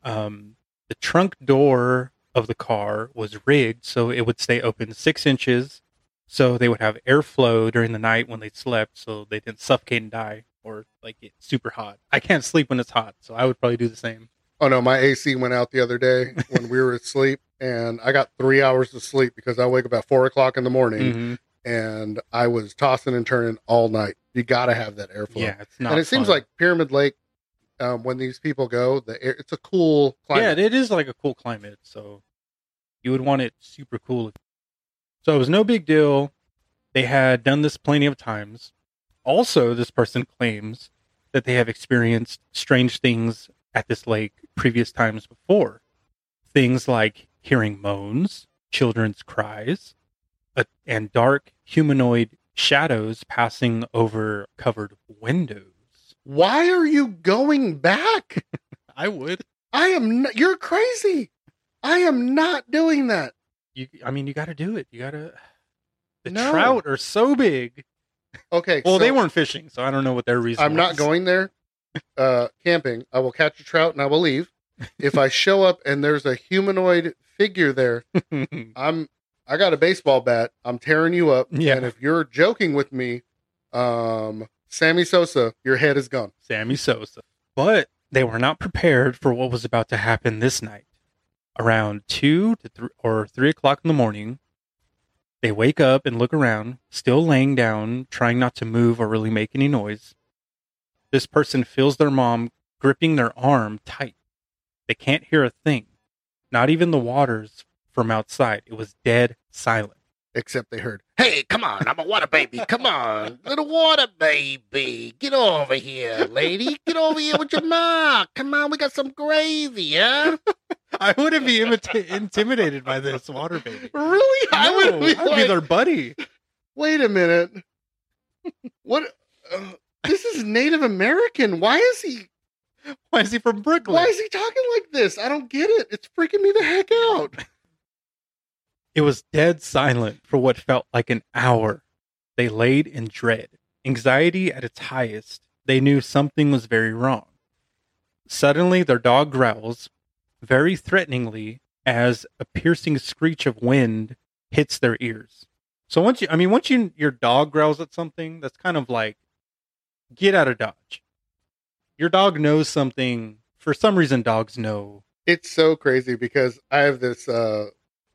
Um, the trunk door of the car was rigged so it would stay open six inches. So they would have airflow during the night when they slept so they didn't suffocate and die or like super hot. I can't sleep when it's hot, so I would probably do the same. Oh no, my AC went out the other day when we were asleep, and I got three hours of sleep because I wake up at four o'clock in the morning, Mhm. and I was tossing and turning all night. You got to have that airflow. Yeah, it's not. and it seems like Pyramid Lake, um, when these people go, the air, it's a cool climate. Yeah, it is like a cool climate, so you would want it super cool. So it was no big deal. They had done this plenty of times. Also, this person claims that they have experienced strange things at this lake previous times before. Things like hearing moans, children's cries, uh, and dark humanoid shadows passing over covered windows. Why are you going back? I would. I am. N- you're crazy. I am not doing that. You, I mean, you got to do it. You got to. The No. trout are so big. Okay. Well, so they weren't fishing, so I don't know what their reason. I'm not going there. Uh, camping. I will catch a trout and I will leave. If I show up and there's a humanoid figure there, I'm. I got a baseball bat. I'm tearing you up. Yeah. And if you're joking with me, um, Sammy Sosa, your head is gone. Sammy Sosa. But they were not prepared for what was about to happen this night. Around two to three or three o'clock in the morning, they wake up and look around, still laying down, trying not to move or really make any noise. This person feels their mom gripping their arm tight. They can't hear a thing, not even the waters from outside. It was dead silent. Except they heard, "Hey, come on! I'm a water baby. Come on, little water baby, get over here, lady. Get over here with your mom. Come on, we got some gravy, huh? I wouldn't be imita- intimidated by this water baby. Really? I No, would be I'd be like, their buddy. wait a minute. What? Uh, this is Native American. Why is he? Why is he from Brooklyn? Why is he talking like this? I don't get it. It's freaking me the heck out. It was dead silent for what felt like an hour. They laid in dread, anxiety at its highest. They knew something was very wrong. Suddenly, their dog growls very threateningly as a piercing screech of wind hits their ears. So once you, I mean, once you your dog growls at something, that's kind of like get out of dodge. Your dog knows something. For some reason, dogs know. It's so crazy because I have this uh,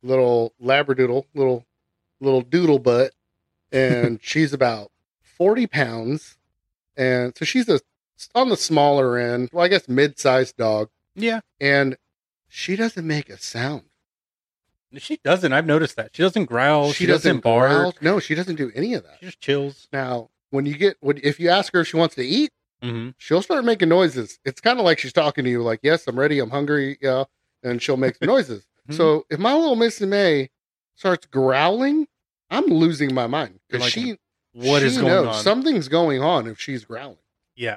little labradoodle, little little doodle butt, and she's about forty pounds, and so she's a on the smaller end. Well, I guess mid-sized dog, Yeah, and she doesn't make a sound. she doesn't. I've noticed that she doesn't growl. She, doesn't, bark. growl. No, she doesn't do any of that. She just chills. Now, when you get when if you ask her if she wants to eat, hmm she'll start making noises. It's kind of like she's talking to you, like, "Yes, I'm ready. I'm hungry." Yeah, and she'll make noises. Mhm. So if my little Missy May starts growling, I'm losing my mind because like, she What is she going knows on? Something's going on if she's growling. Yeah.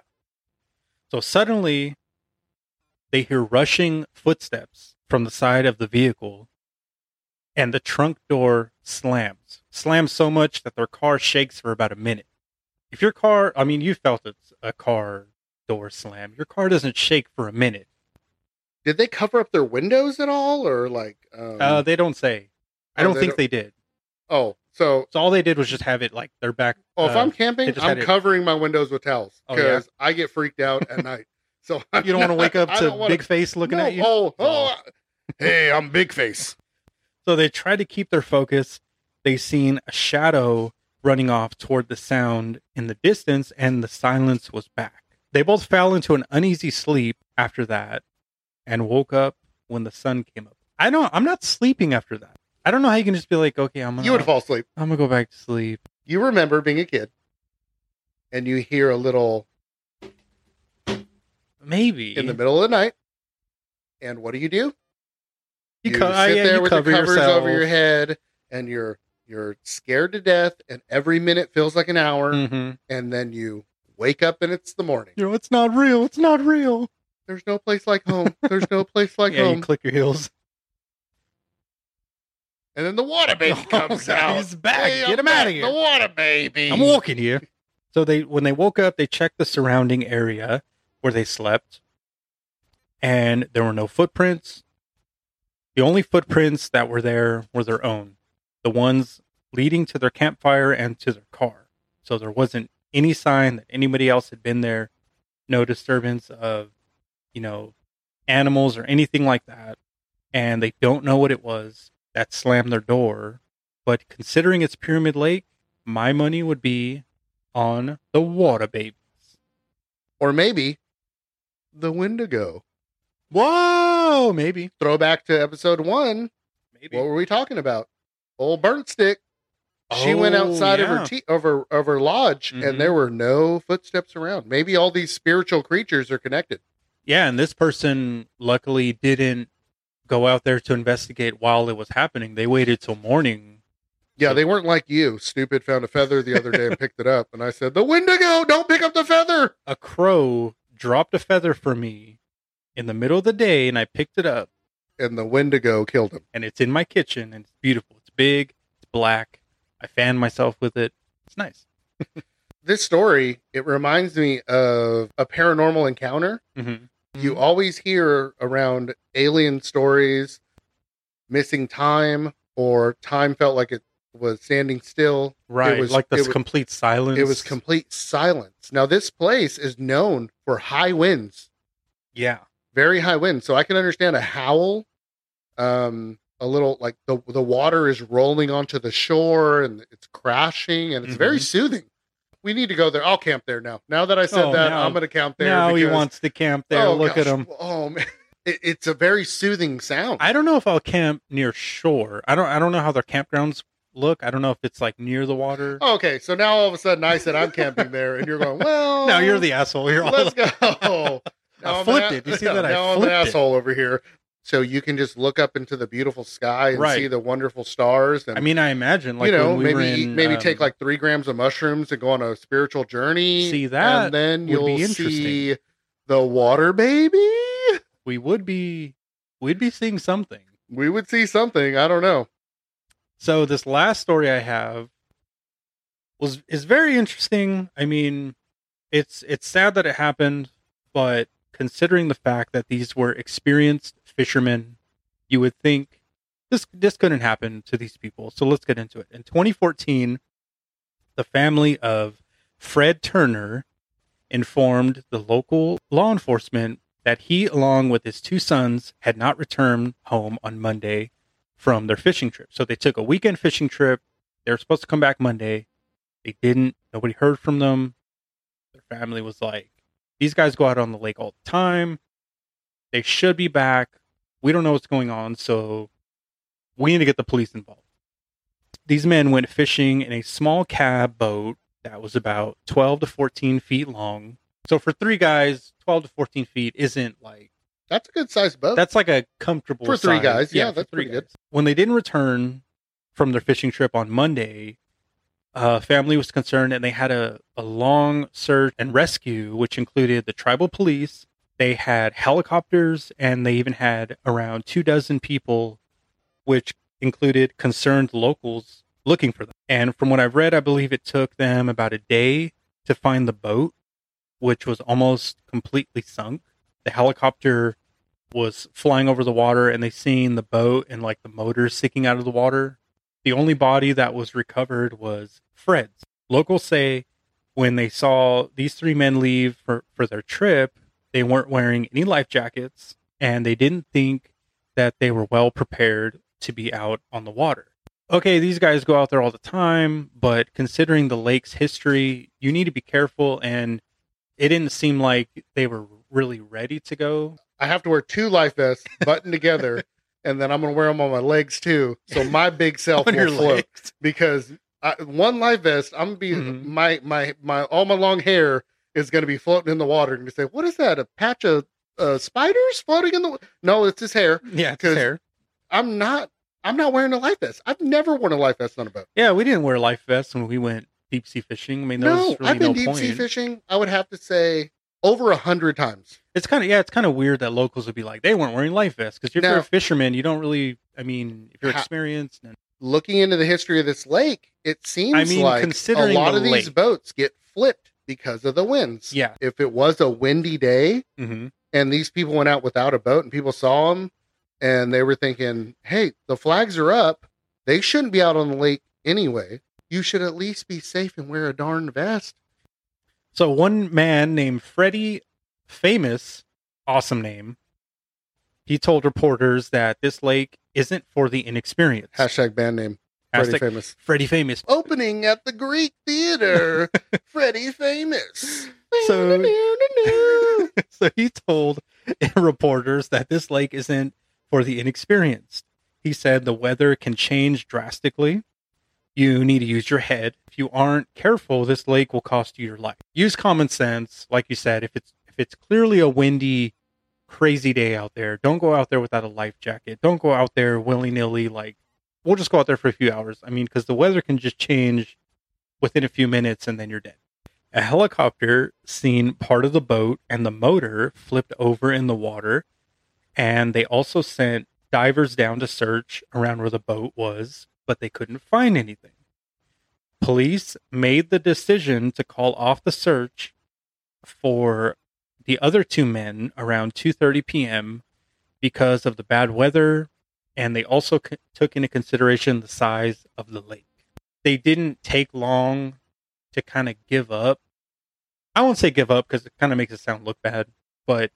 So suddenly, they hear rushing footsteps from the side of the vehicle, and the trunk door slams. Slams so much that their car shakes for about a minute. If your car, I mean, you felt it's a car door slam. Your car doesn't shake for a minute. Did they cover up their windows at all, or like? Um, Uh, they don't say. I Oh, don't they think don't- they did. oh, so So all they did was just have it like their back. oh, if uh, I'm camping, I'm had it- covering my windows with towels Oh, yeah? because I get freaked out at night. So you don't want to wake up to wanna- Big Face looking No, at you. Oh, oh, oh. hey, I'm Big Face. So they tried to keep their focus. They seen a shadow running off toward the sound in the distance, and the silence was back. They both fell into an uneasy sleep after that and woke up when the sun came up. I don't. I'm not sleeping after that. I don't know how you can just be like, okay, I'm gonna. You would fall asleep. I'm gonna go back to sleep. You remember being a kid, and you hear a little Maybe in the middle of the night, and what do you do? You, You co- uh, sit yeah, there you with the cover covers yourself. over your head, and you're you're scared to death, and every minute feels like an hour, Mhm. and then you wake up and it's the morning. You know, it's not real. It's not real. There's no place like home. There's no place like yeah, home. you click your heels. and then the water baby Oh, comes out. he's back. Hey, Get I'm him out of here. The water baby. I'm walking here. So they when they woke up, they checked the surrounding area where they slept, and there were no footprints. The only footprints that were there were their own, the ones leading to their campfire and to their car. So there wasn't any sign that anybody else had been there. No disturbance of, you know, animals or anything like that. And they don't know what it was that slammed their door. But considering it's Pyramid Lake, my money would be on the water babies. Or maybe the Wendigo. Whoa, maybe, Throwback to episode one. maybe. What were we talking about? Old burnt stick. she went Oh, outside of her te- of her of her lodge, Mhm. and there were no footsteps around. Maybe all these spiritual creatures are connected. Yeah, and this person luckily didn't go out there to investigate while it was happening. They waited till morning. Yeah, So- they weren't like you. Stupid found a feather the other day and picked it up, and I said, "The Wendigo, don't pick up the feather." A crow dropped a feather for me in the middle of the day, and I picked it up, And the Wendigo killed him. and it's in my kitchen, and it's beautiful. It's big, it's black. I fan myself with it. It's nice. This story it reminds me of a paranormal encounter. Mm-hmm. You always hear around alien stories, missing time, or time felt like it was standing still. right, it was- like this was- complete silence. It was complete silence. Now, this place is known for high winds, yeah. very high winds. So I can understand a howl, um, a little like the the water is rolling onto the shore and it's crashing, and it's very Mhm. soothing. We need to go there. I'll camp there now. Now that I said Oh, that, now- I'm going to camp there. now he wants to camp there. Oh, Look at him. Oh man, it's a very soothing sound. I don't know if I'll camp near shore. I don't. I don't know how their campgrounds look. I don't know if it's like near the water. okay, so now all of a sudden I said I'm camping there, and you're going, well, now you're the asshole. You're all Let's go. I I'm flipped an it. You see that? I Now I'm an flipped it. asshole over here. So you can just look up into the beautiful sky and Right. see the wonderful stars. And I mean, I imagine like you know, we maybe in, maybe um, take like three grams of mushrooms and go on a spiritual journey. See, that and then you'll be see the water baby. we would be we'd be seeing something. We would see something. I don't know. So this last story I have was is very interesting. I mean, it's it's sad that it happened, but considering the fact that these were experienced fishermen, you would think this this couldn't happen to these people. So let's get into it. In 2014, the family of Fred Turner informed the local law enforcement that he, along with his two sons, had not returned home on Monday from their fishing trip. So they took a weekend fishing trip. They were supposed to come back Monday. They didn't. Nobody heard from them. Their family was like, these guys go out on the lake all the time. They should be back. We don't know what's going on. So we need to get the police involved. These men went fishing in a small cab boat that was about 12 to 14 feet long. So for three guys, 12 to 14 feet isn't like That's a good sized boat. that's like a comfortable For three size. guys, yeah, for that's pretty good. When they didn't return from their fishing trip on Monday, uh, family was concerned and they had a, a long search and rescue, which included the tribal police. They had helicopters and they even had around two dozen people, which included concerned locals looking for them. And from what I've read, I believe it took them about a day to find the boat, which was almost completely sunk. The helicopter was flying over the water and they seen the boat and like the motors sticking out of the water. The only body that was recovered was Fred's. Locals say when they saw these three men leave for, for their trip, they weren't wearing any life jackets and they didn't think that they were well prepared to be out on the water. Okay, these guys go out there all the time, but considering the lake's history, you need to be careful and it didn't seem like they were really ready to go. I have to wear two life vests buttoned together, and then I'm gonna wear them on my legs too, so my big self will float. legs. Because I, one life vest, I'm gonna be Mhm. my my my all my long hair is gonna be floating in the water, and you say, "What is that? A patch of uh, spiders floating in the?" wa-" No, it's his hair. Yeah, it's 'Cause- hair. I'm not. I'm not wearing a life vest. I've never worn a life vest on a boat. Yeah, we didn't wear life vests when we went deep sea fishing. I mean, there No, was really I've been no deep point. sea fishing. I would have to say over a hundred times. It's kind of yeah, it's kind of weird that locals would be like they weren't wearing life vests because if you're a fisherman, you don't really. I mean, if you're experienced, and Looking into the history of this lake, it seems I mean, like a lot the of these lake- boats get flipped because of the winds. yeah, If it was a windy day hmm and these people went out without a boat and people saw them and they were thinking, "Hey, the flags are up. They shouldn't be out on the lake anyway. You should at least be safe and wear a darn vest." So one man named Freddie Famous, awesome name. He told reporters that this lake isn't for the inexperienced. Hashtag band name. Freddie Hashtag famous. Freddie Famous. Opening at the Greek Theater. Freddie famous. So- so he told reporters that this lake isn't for the inexperienced. He said the weather can change drastically. You need to use your head. If you aren't careful, this lake will cost you your life. Use common sense, like you said. If it's if it's clearly a windy, crazy day out there, don't go out there without a life jacket. Don't go out there willy nilly. Like we'll just go out there for a few hours. I mean, because the weather can just change within a few minutes, and then you're dead. A helicopter seen part of the boat and the motor flipped over in the water. And they also sent divers down to search around where the boat was, but they couldn't find anything. Police made the decision to call off the search for the other two men around 2:30 p.m. because of the bad weather and they also c- took into consideration the size of the lake. They didn't take long to kind of give up. I won't say give up because it kind of makes it sound look bad, but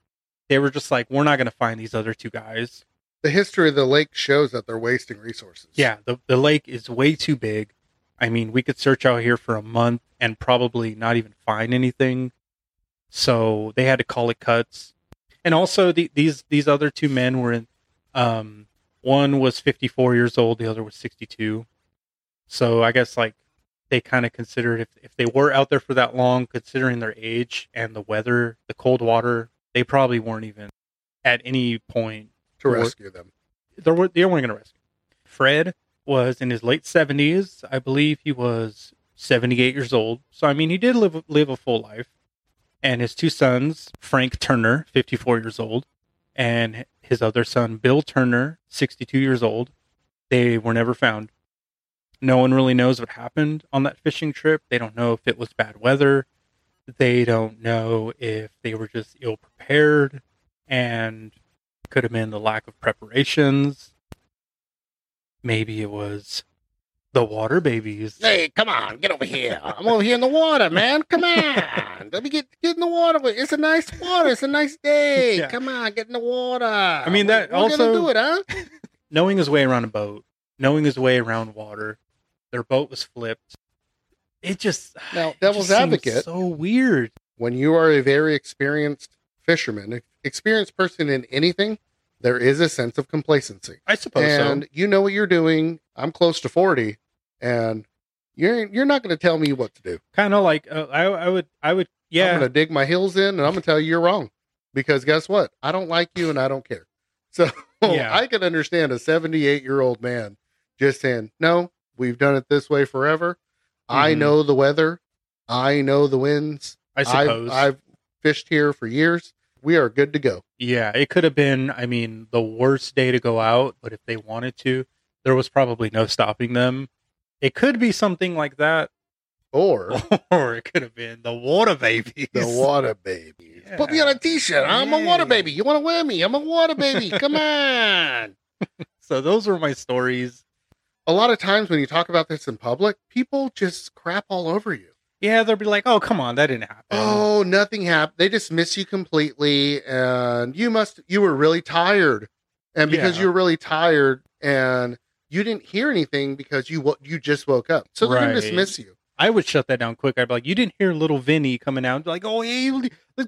they were just like, we're not going to find these other two guys. The history of the lake shows that they're wasting resources. Yeah, the, the lake is way too big. I mean, we could search out here for a month and probably not even find anything. So they had to call it cuts. And also, the, these these other two men were in. Um, one was 54 years old, the other was 62. So I guess like they kind of considered if if they were out there for that long, considering their age and the weather, the cold water, they probably weren't even at any point To rescue them. they were they weren't going to rescue. Fred was in his late seventies. I believe he was seventy eight years old. So I mean, he did live live a full life. And his two sons, Frank Turner, fifty four years old, and his other son, Bill Turner, sixty two years old, they were never found. No one really knows what happened on that fishing trip. They don't know if it was bad weather. They don't know if they were just ill prepared and could have been the lack of preparations. Maybe it was the water babies. Hey, come on, get over here. I'm over here in the water, man. Come on. Let me get get in the water. It's a nice water. It's a nice day. Yeah. Come on, get in the water. I mean, that we're also- do it, huh? Knowing his way around a boat, knowing his way around water, their boat was flipped. It just Now, devil's just advocate. so weird. When you are a very experienced fisherman, experienced person in anything, there is a sense of complacency. I suppose and so. you know what you're doing. I'm close to 40 and you're you're not going to tell me what to do. Kind of like uh, I, I would, I would, yeah. I'm going to dig my heels in and I'm going to tell you you're wrong. Because guess what? I don't like you and I don't care. So Yeah. I can understand a 78 year old man just saying, no, we've done it this way forever. I Mhm. know the weather. I know the winds. I suppose. I've, I've fished here for years. We are good to go. Yeah, it could have been, I mean, the worst day to go out, but if they wanted to, there was probably no stopping them. It could be something like that, Or or it could have been the water babies. the water babies. Put me on a t-shirt. I'm a water baby. You want to wear me? I'm a water baby. Come on. So those were my stories. A lot of times when you talk about this in public, people just crap all over you. Yeah, they'll be like, "Oh, come on, that didn't happen." Oh, nothing happened. They dismiss you completely, and you must. You were really tired, and because Yeah. you were really tired, and you didn't hear anything because you wo- you just woke up, so they're gonna dismiss you. I would shut that down quick. I'd be like, you didn't hear little Vinny coming out, like, oh, hey,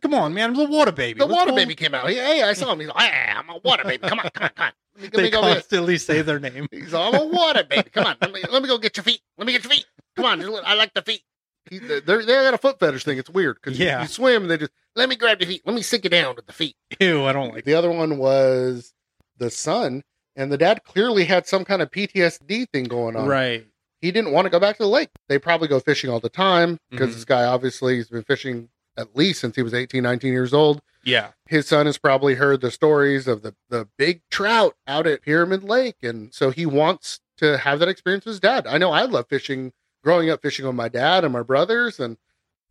come on, man, I'm the water baby. The What's water baby came out. Hey, I saw him. He's like, hey, I'm a water baby. Come on, come on, come on. Let me, let They me go. Get, constantly say their name. he's like, I'm a water baby. Come on. Let me, let me go get your feet. Let me get your feet. Come on. I like the feet. He, they're, they got a foot fetish thing. It's weird because Yeah. you, you swim and they just, let me grab your feet. Let me sink you down with the feet. Ew, I don't like The other one was the son. And the dad clearly had some kind of PTSD thing going on. Right. He didn't want to go back to the lake. They probably go fishing all the time because Mhm. this guy obviously has been fishing at least since he was 18, 19 years old. Yeah. his son has probably heard the stories of the, the big trout out at Pyramid Lake. And so he wants to have that experience with his dad. I know I love fishing, growing up fishing with my dad and my brothers. And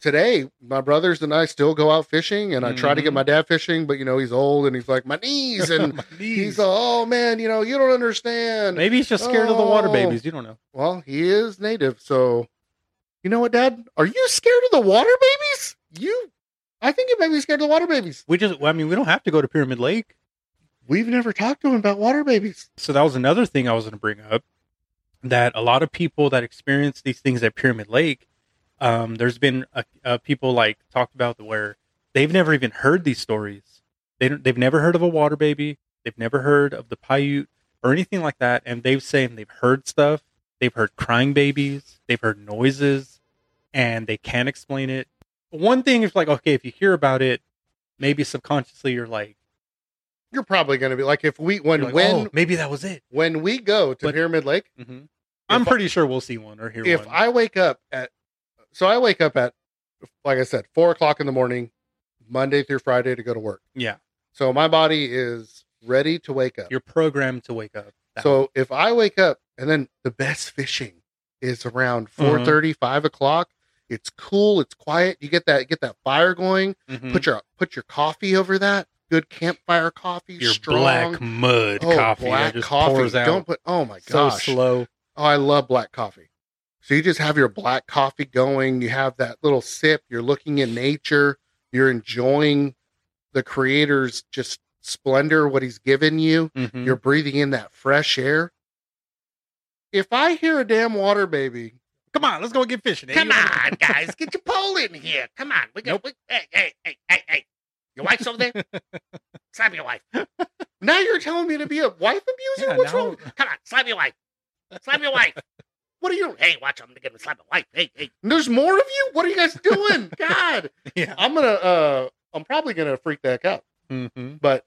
today, my brothers and I still go out fishing. And I try to get Mhm. my dad fishing, but you know, he's old and he's like, my knees. And My he's, knees. oh man, you know, you don't understand. Maybe he's just scared of the water Oh. babies. You don't know. Well, he is native. So, you know what, dad? Are you scared of the water babies? You, I think you may be scared of the water babies. We just, I mean, we don't have to go to Pyramid Lake. We've never talked to him about water babies. So that was another thing I was going to bring up that a lot of people that experience these things at Pyramid Lake, um, there's been uh uh people like talked about where they've never even heard these stories. They don't, they've never heard of a water baby. They've never heard of the Paiute or anything like that. And they've saying they've heard stuff. They've heard crying babies. They've heard noises, and they can't explain it. One thing is like, okay, if you hear about it, maybe subconsciously you're like, You're probably going to be like if we when like, when oh, maybe that was it. when we go to But- Pyramid Lake. hmm I'm If I- pretty sure we'll see one or hear If one. If I wake up at so I wake up at like I said four o'clock in the morning, Monday through Friday to go to work. yeah, So my body is ready to wake up. you're programmed to wake up. So if I wake up and then the best fishing is around Mm-hmm. 4:30, 5 o'clock. It's cool. It's quiet. You get that get that fire going. Mhm. Put your put your coffee over that. Good campfire coffee. your strong. black mud oh, coffee black just coffee. Don't put. Oh my so gosh. slow. Oh, I love black coffee. So you just have your black coffee going. You have that little sip. You're looking in nature. You're enjoying the creator's just splendor, what he's given you. Mhm. You're breathing in that fresh air. If I hear a damn water baby, Come on, let's go get fishing. come on, guys, get your pole in here. Come on, we got. Nope. Hey, hey, hey, hey, hey, your wife's over there. slap your wife. Now you're telling me to be a wife abuser? Yeah, What's wrong? Come on, slap your wife. Slap your wife. What are you? Hey, watch! I'm gonna slap my wife. Hey, hey. There's more of you. What are you guys doing? God, Yeah. I'm gonna. uh I'm probably gonna freak the heck out, Mhm. but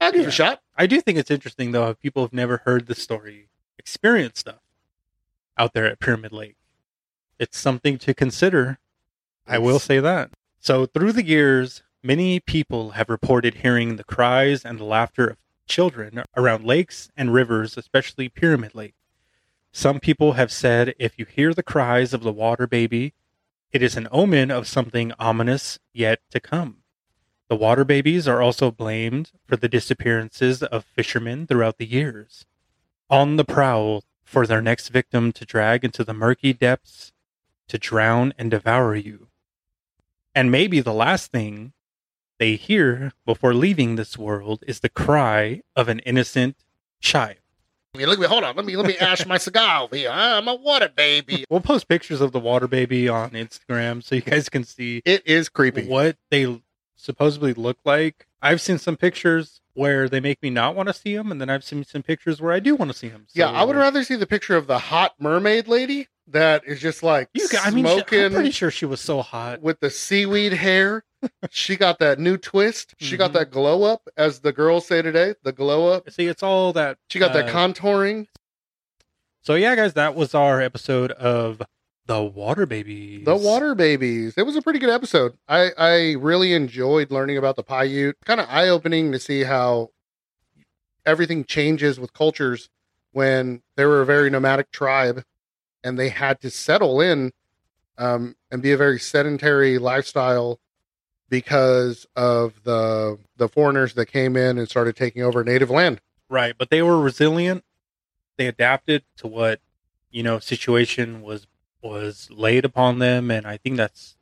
I'll give it a shot. I do think it's interesting though if people have never heard the story, experience stuff out there at Pyramid Lake. It's something to consider. I will say that. So through the years, many people have reported hearing the cries and the laughter of children around lakes and rivers, especially Pyramid Lake. Some people have said if you hear the cries of the water baby, it is an omen of something ominous yet to come. The water babies are also blamed for the disappearances of fishermen throughout the years, on the prowl for their next victim to drag into the murky depths to drown and devour you. And maybe the last thing they hear before leaving this world is the cry of an innocent child. I look at me. Hold on. Let me let me ash my cigar over here. I'm a water baby. We'll post pictures of the water baby on Instagram so you guys can see It is creepy. what they supposedly look like. I've seen some pictures where they make me not want to see them, and then I've seen some pictures where I do want to see them. Yeah, I would rather see the picture of the hot mermaid lady that is just like You, ca- I mean, she- smoking I'm pretty sure she was so hot. with the seaweed hair. She got that new twist. She got Mhm. that glow up, as the girls say today. The glow up. See, it's all that. She got that uh, contouring. So yeah, guys, that was our episode of the Water Babies. The water babies. It was a pretty good episode. I I really enjoyed learning about the Paiute. Kind of eye opening to see how everything changes with cultures when they were a very nomadic tribe and they had to settle in um, and be a very sedentary lifestyle because of the the foreigners that came in and started taking over native land. right, but they were resilient. They adapted to what you know situation was was laid upon them, and I think that's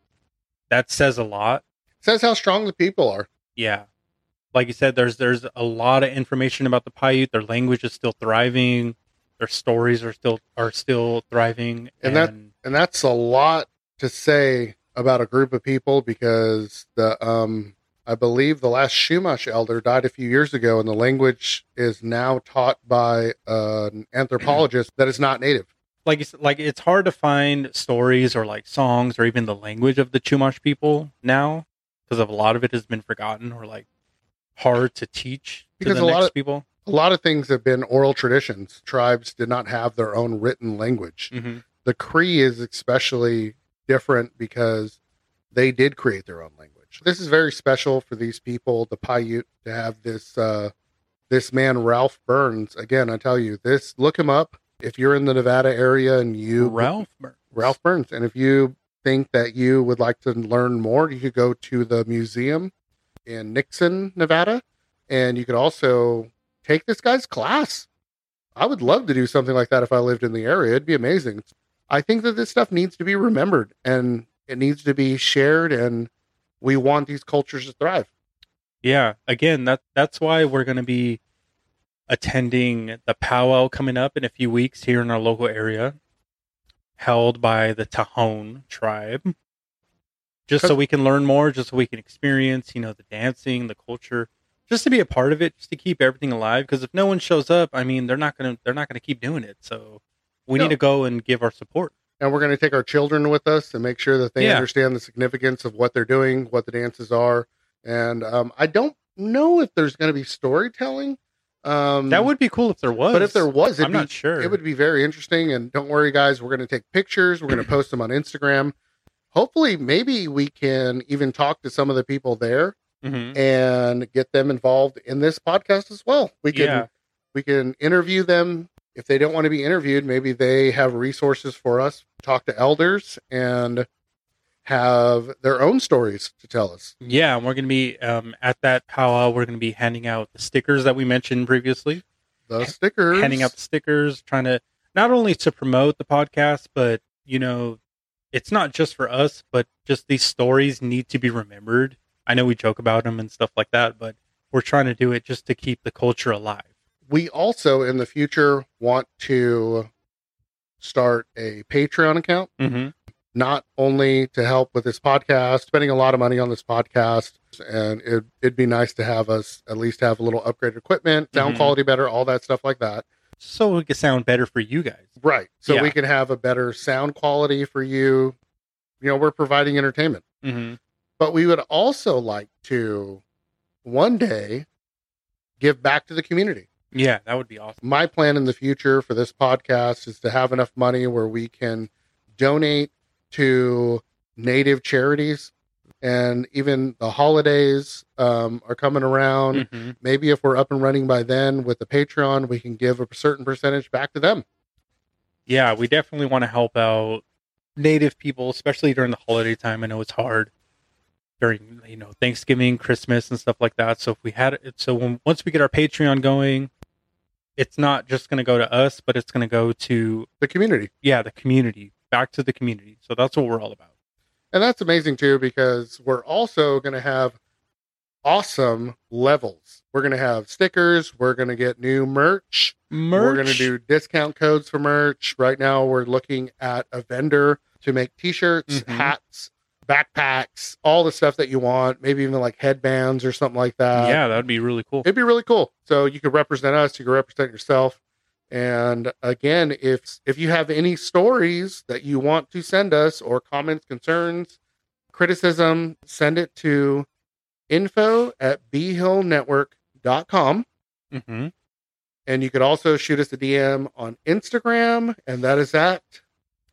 that says a lot. says how strong the people are. Yeah. Like you said, there's there's a lot of information about the Paiute. Their language is still thriving. Their stories are still are still thriving. And that- and that's a lot to say about a group of people because the um I believe the last Chumash elder died a few years ago, and the language is now taught by uh, an anthropologist that is not native. like it's like it's hard to find stories or like songs or even the language of the Chumash people now because of a lot of it has been forgotten or like hard to teach to Because the a lot of- people. A lot of things have been oral traditions. Tribes did not have their own written language. Mm-hmm. The Cree is especially different because they did create their own language. This is very special for these people, the Paiute, to have this uh, this man Ralph Burns. Again, I tell you, this look him up if you're in the Nevada area and you Ralph Burns. Ralph Burns. And if you think that you would like to learn more, you could go to the museum in Nixon, Nevada, and you could also take this guy's class. I would love to do something like that if I lived in the area. It'd be amazing. I think that this stuff needs to be remembered and it needs to be shared, and we want these cultures to thrive. Yeah, again, that that's why we're going to be attending the powwow coming up in a few weeks here in our local area, held by the Tejon tribe. Just so we can learn more, just so we can experience, you know, the dancing, the culture, just to be a part of it, just to keep everything alive. Because if no one shows up, I mean, they're not gonna they're not gonna keep doing it. So we No. need to go and give our support. And we're going to take our children with us and make sure that they Yeah. understand the significance of what they're doing, what the dances are. And um, I don't know if there's going to be storytelling. Um, That would be cool if there was, but if there was, I'm be, not sure. It would be very interesting. And don't worry, guys, we're going to take pictures. We're going to post them on Instagram. Hopefully, maybe we can even talk to some of the people there Mhm. and get them involved in this podcast as well. We can Yeah. we can interview them if they don't want to be interviewed. Maybe they have resources for us. Talk to elders and have their own stories to tell us. Yeah, and we're going to be um, at that powwow. We're going to be handing out the stickers that we mentioned previously. The stickers. Handing out the stickers, trying to not only to promote the podcast, but you know, it's not just for us, but just these stories need to be remembered. I know we joke about them and stuff like that, but we're trying to do it just to keep the culture alive. We also in the future want to start a Patreon account, Mm-hmm. not only to help with this podcast, spending a lot of money on this podcast, and it, it'd be nice to have us at least have a little upgraded equipment, sound Mhm. quality better, all that stuff like that. So it can sound better for you guys. Right. So Yeah. we can have a better sound quality for you. You know, we're providing entertainment. Mm-hmm. But we would also like to one day give back to the community. Yeah, that would be awesome. My plan in the future for this podcast is to have enough money where we can donate to native charities and even the holidays um, are coming around. Mhm. Maybe if we're up and running by then with the Patreon, we can give a certain percentage back to them. yeah, we definitely want to help out native people, especially during the holiday time. I know it's hard during you know Thanksgiving, Christmas, and stuff like that. So if we had it, so when, once we get our Patreon going, it's not just going to go to us, but it's going to go to The community. yeah the community, back to the community. So that's what we're all about. And that's amazing too, because we're also going to have awesome levels. We're going to have stickers. We're going to get new merch. We're going to do discount codes for merch. Right now, we're looking at a vendor to make t shirts, Mhm. hats, backpacks, all the stuff that you want, maybe even like headbands or something like that. yeah, that would be really cool. It'd be really cool. So you could represent us, you could represent yourself. And again, if if you have any stories that you want to send us or comments, concerns, criticism, send it to info at behillnetwork.com. hmm And you could also shoot us a DM on Instagram, and that is at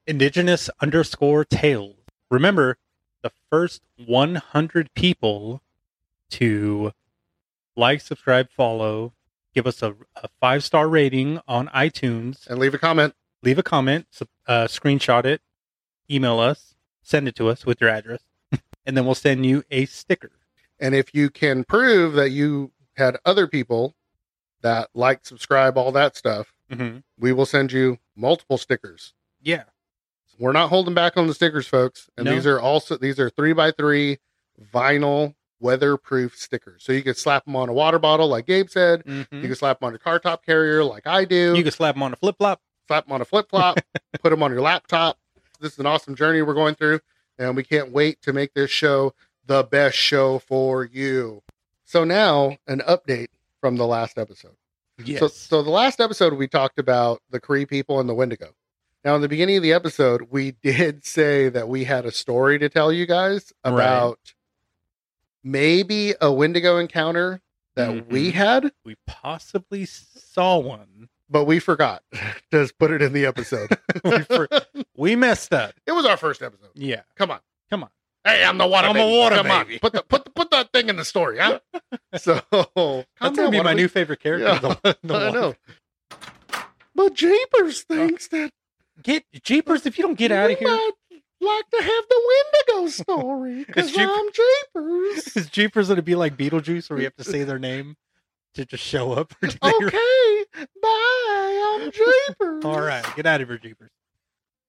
Indigenous underscore tales. Remember, the first 100 people to like, subscribe, follow, give us a, a five star rating on iTunes, and leave a comment. leave a comment, uh, screenshot it, email us, send it to us with your address, and then we'll send you a sticker. And if you can prove that you had other people that like, subscribe, all that stuff, Mm-hmm. we will send you multiple stickers. Yeah. We're not holding back on the stickers, folks. And No. these are also these are three by three vinyl weatherproof stickers. So you could slap them on a water bottle, like Gabe said. You Mhm. can slap them on a car top carrier, like I do. You can slap them on a flip flop. slap them on a flip flop, put them on your laptop. this is an awesome journey we're going through, and we can't wait to make this show the best show for you. So now an update from the last episode. Yes. So, so the last episode we talked about the Cree people and the Wendigo. Now, in the beginning of the episode, we did say that we had a story to tell you guys Right. about maybe a Wendigo encounter that we Mhm. had, we possibly saw one. but we forgot to put it in the episode. we, for, we messed up. it was our first episode. Yeah. Come on. Come on. Hey, I'm the water I'm a water Come baby. on. Put the put the, put that thing in the story, huh? So That's gonna be my baby. new favorite character. Yeah, the- the I know. But Jeepers thinks that Get Jeepers if you don't get out of we here. might like to have the Wendigo story because Jeep- I'm Jeepers. Is Jeepers gonna be like Beetlejuice where you have to say their name to just show up? Or okay, bye. I'm Jeepers. All right, get out of here, Jeepers.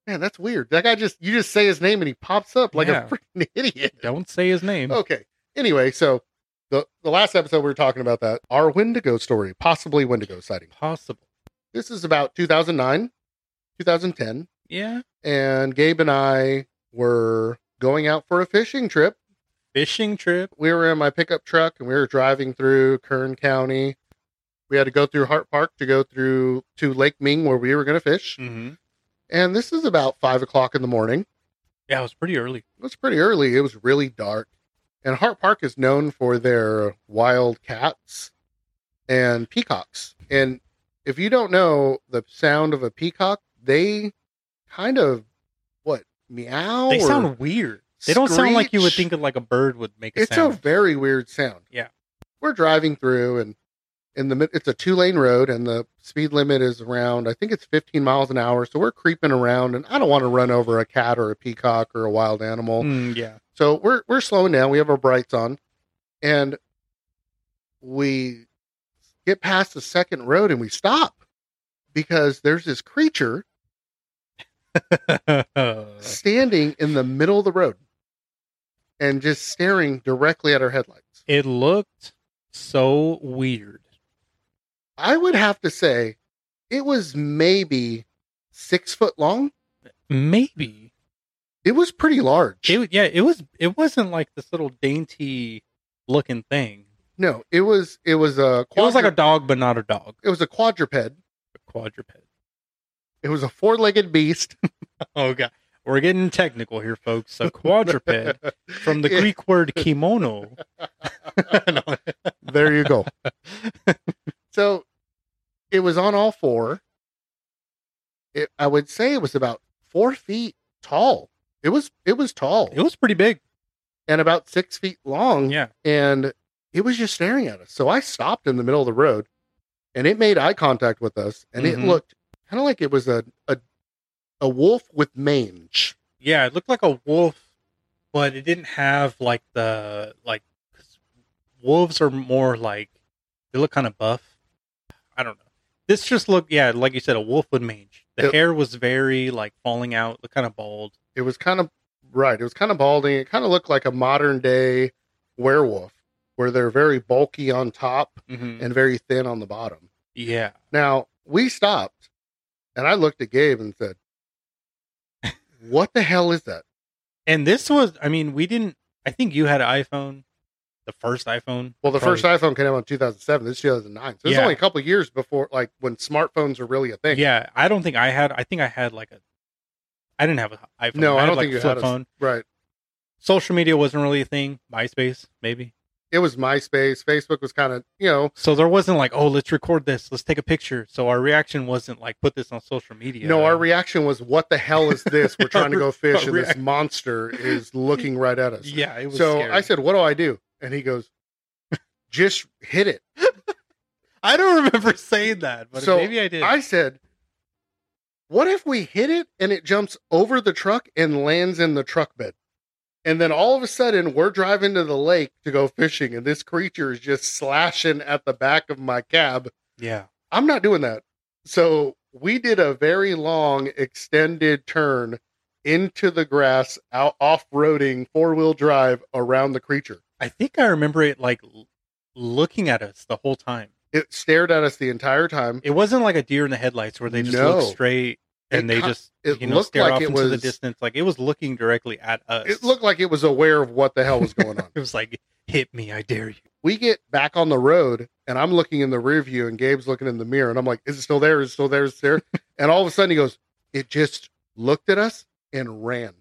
man, that's weird. That guy just you just say his name and he pops up like Yeah. a freaking idiot. Don't say his name. Okay. Anyway, so the the last episode we were talking about that our Wendigo story, possibly Wendigo sighting. Possible. This is about 2009, 2010, Yeah. and Gabe and I were going out for a fishing trip. Fishing trip. We were in my pickup truck and we were driving through Kern County. We had to go through Hart Park to go through to Lake Ming where we were going to fish. Mm-hmm. And this is about five o'clock in the morning. Yeah, it was pretty early. It was pretty early. It was really dark. And Hart Park is known for their wild cats and peacocks. And if you don't know the sound of a peacock, they kind of what meow. They sound weird. They don't sound like you would think of like a bird would make a It's a very weird sound. Yeah. We're driving through and in the it's a two lane road and the speed limit is around I think it's 15 miles an hour. So we're creeping around and I don't want to run over a cat or a peacock or a wild animal. Mm, yeah. So we're we're slowing down. We have our brights on, and we get past the second road and we stop because there's this creature standing in the middle of the road and just staring directly at our headlights. it looked so weird. I would have to say it was maybe six foot long. Maybe It was pretty large. it. Yeah, it was. It wasn't like this little dainty looking thing. no, it was it was a It was like a dog, but not a dog. it was a quadruped. A quadruped. It was a four legged beast. Oh god, we're getting technical here, folks. A quadruped from the. Greek word kimono. No. there you go. so it was on all four. It, I would say it was about four feet tall. It was it was tall It was pretty big. and about six feet long. Yeah. and it was just staring at us. So I stopped in the middle of the road, and it made eye contact with us, and it Mhm. looked kind of like it was a a a wolf with mange. Yeah, it looked like a wolf, but it didn't have like the like 'cause wolves are more like they look kind of buff. I don't know. This just looked yeah, like you said, a wolf with mange. The It- hair was very like falling out, looked kind of bald. It was kind of right. It was kind of balding. It kind of looked like a modern day werewolf, where they're very bulky on top Mm-hmm. and very thin on the bottom. Yeah, Now we stopped, and I looked at Gabe and said, "What the hell is that?" and this was I mean we didn't. I think you had an iPhone, the first iPhone. Well, the Probably- first iPhone came out in 2007. This is 2009. So it's Yeah. only a couple years before, like, when smartphones were really a thing. Yeah, I don't think I had. I think I had like a. I didn't have an iPhone. No, I, I don't like think you had a phone. Right. Social media wasn't really a thing. MySpace, maybe. It was MySpace. Facebook was kind of, you know, So there wasn't like, oh, let's record this, let's take a picture. So our reaction wasn't like, put this on social media. no, our reaction was, what the hell is this? We're trying to go fish, and this monster is looking right at us. yeah, it was. So scary. I said, what do I do? And he goes, just hit it. I don't remember saying that, but So maybe I did. I said, what if we hit it and it jumps over the truck and lands in the truck bed? And then all of a sudden, we're driving to the lake to go fishing, and this creature is just slashing at the back of my cab. yeah, I'm not doing that. So we did a very long, extended turn into the grass, out off roading, four wheel drive around the creature. I think I remember it like l- looking at us the whole time. It stared at us the entire time. It wasn't like a deer in the headlights where they just No. look straight. And they just it you know looked stare like off it into the distance, like it was looking directly at us. It looked like it was aware of what the hell was going on. it was like, "Hit me, I dare you." we get back on the road and I'm looking in the rear view and Gabe's looking in the mirror and I'm like, is it still there? Is it still there? Is it there? and all of a sudden he goes, it just looked at us and ran.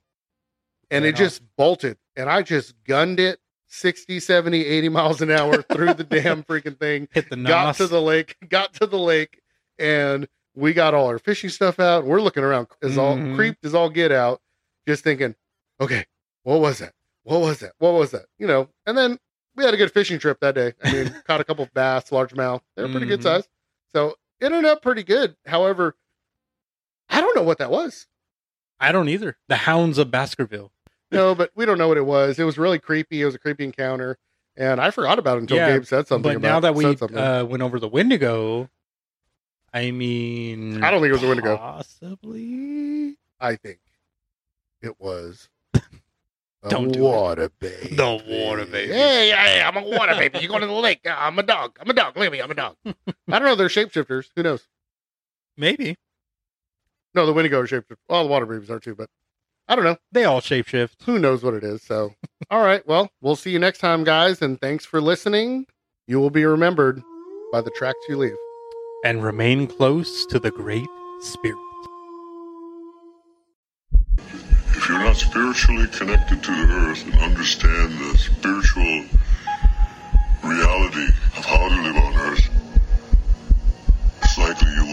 And Ran it just bolted. And I just gunned it 60, 70, 80 miles an hour through the damn freaking thing. Hit the nos. Got to the lake, got to the lake, and we got all our fishing stuff out. We're looking around as all Mhm. creeped as all get out, just thinking, okay, what was that? What was that? What was that? You know, and then we had a good fishing trip that day. I mean, caught a couple of bass, largemouth. They're pretty good Mhm. size. So it ended up pretty good. However, I don't know what that was. I don't either. The Hounds of Baskerville. No, but we don't know what it was. It was really creepy. It was a creepy encounter. And I forgot about it until Yeah, Gabe said something. but now that we uh, went over the Wendigo, I mean, I don't think it was a Wendigo. Possibly I think it was. A Don't do it. water baby. The water baby. Hey, hey, I'm a water baby. You going to the lake? Uh, I'm a dog. I'm a dog. Look at me. I'm a dog. I don't know. They're shapeshifters. Who knows? maybe No, the Wendigo are shapeshifters. Well, the water babies are too, but I don't know. they all shapeshift. Who knows what it is? So, all right. Well, we'll see you next time, guys. And thanks for listening. You will be remembered by the tracks you leave. And remain close to the Great Spirit. If you're not spiritually connected to the earth and understand the spiritual reality of how to live on earth, it's likely you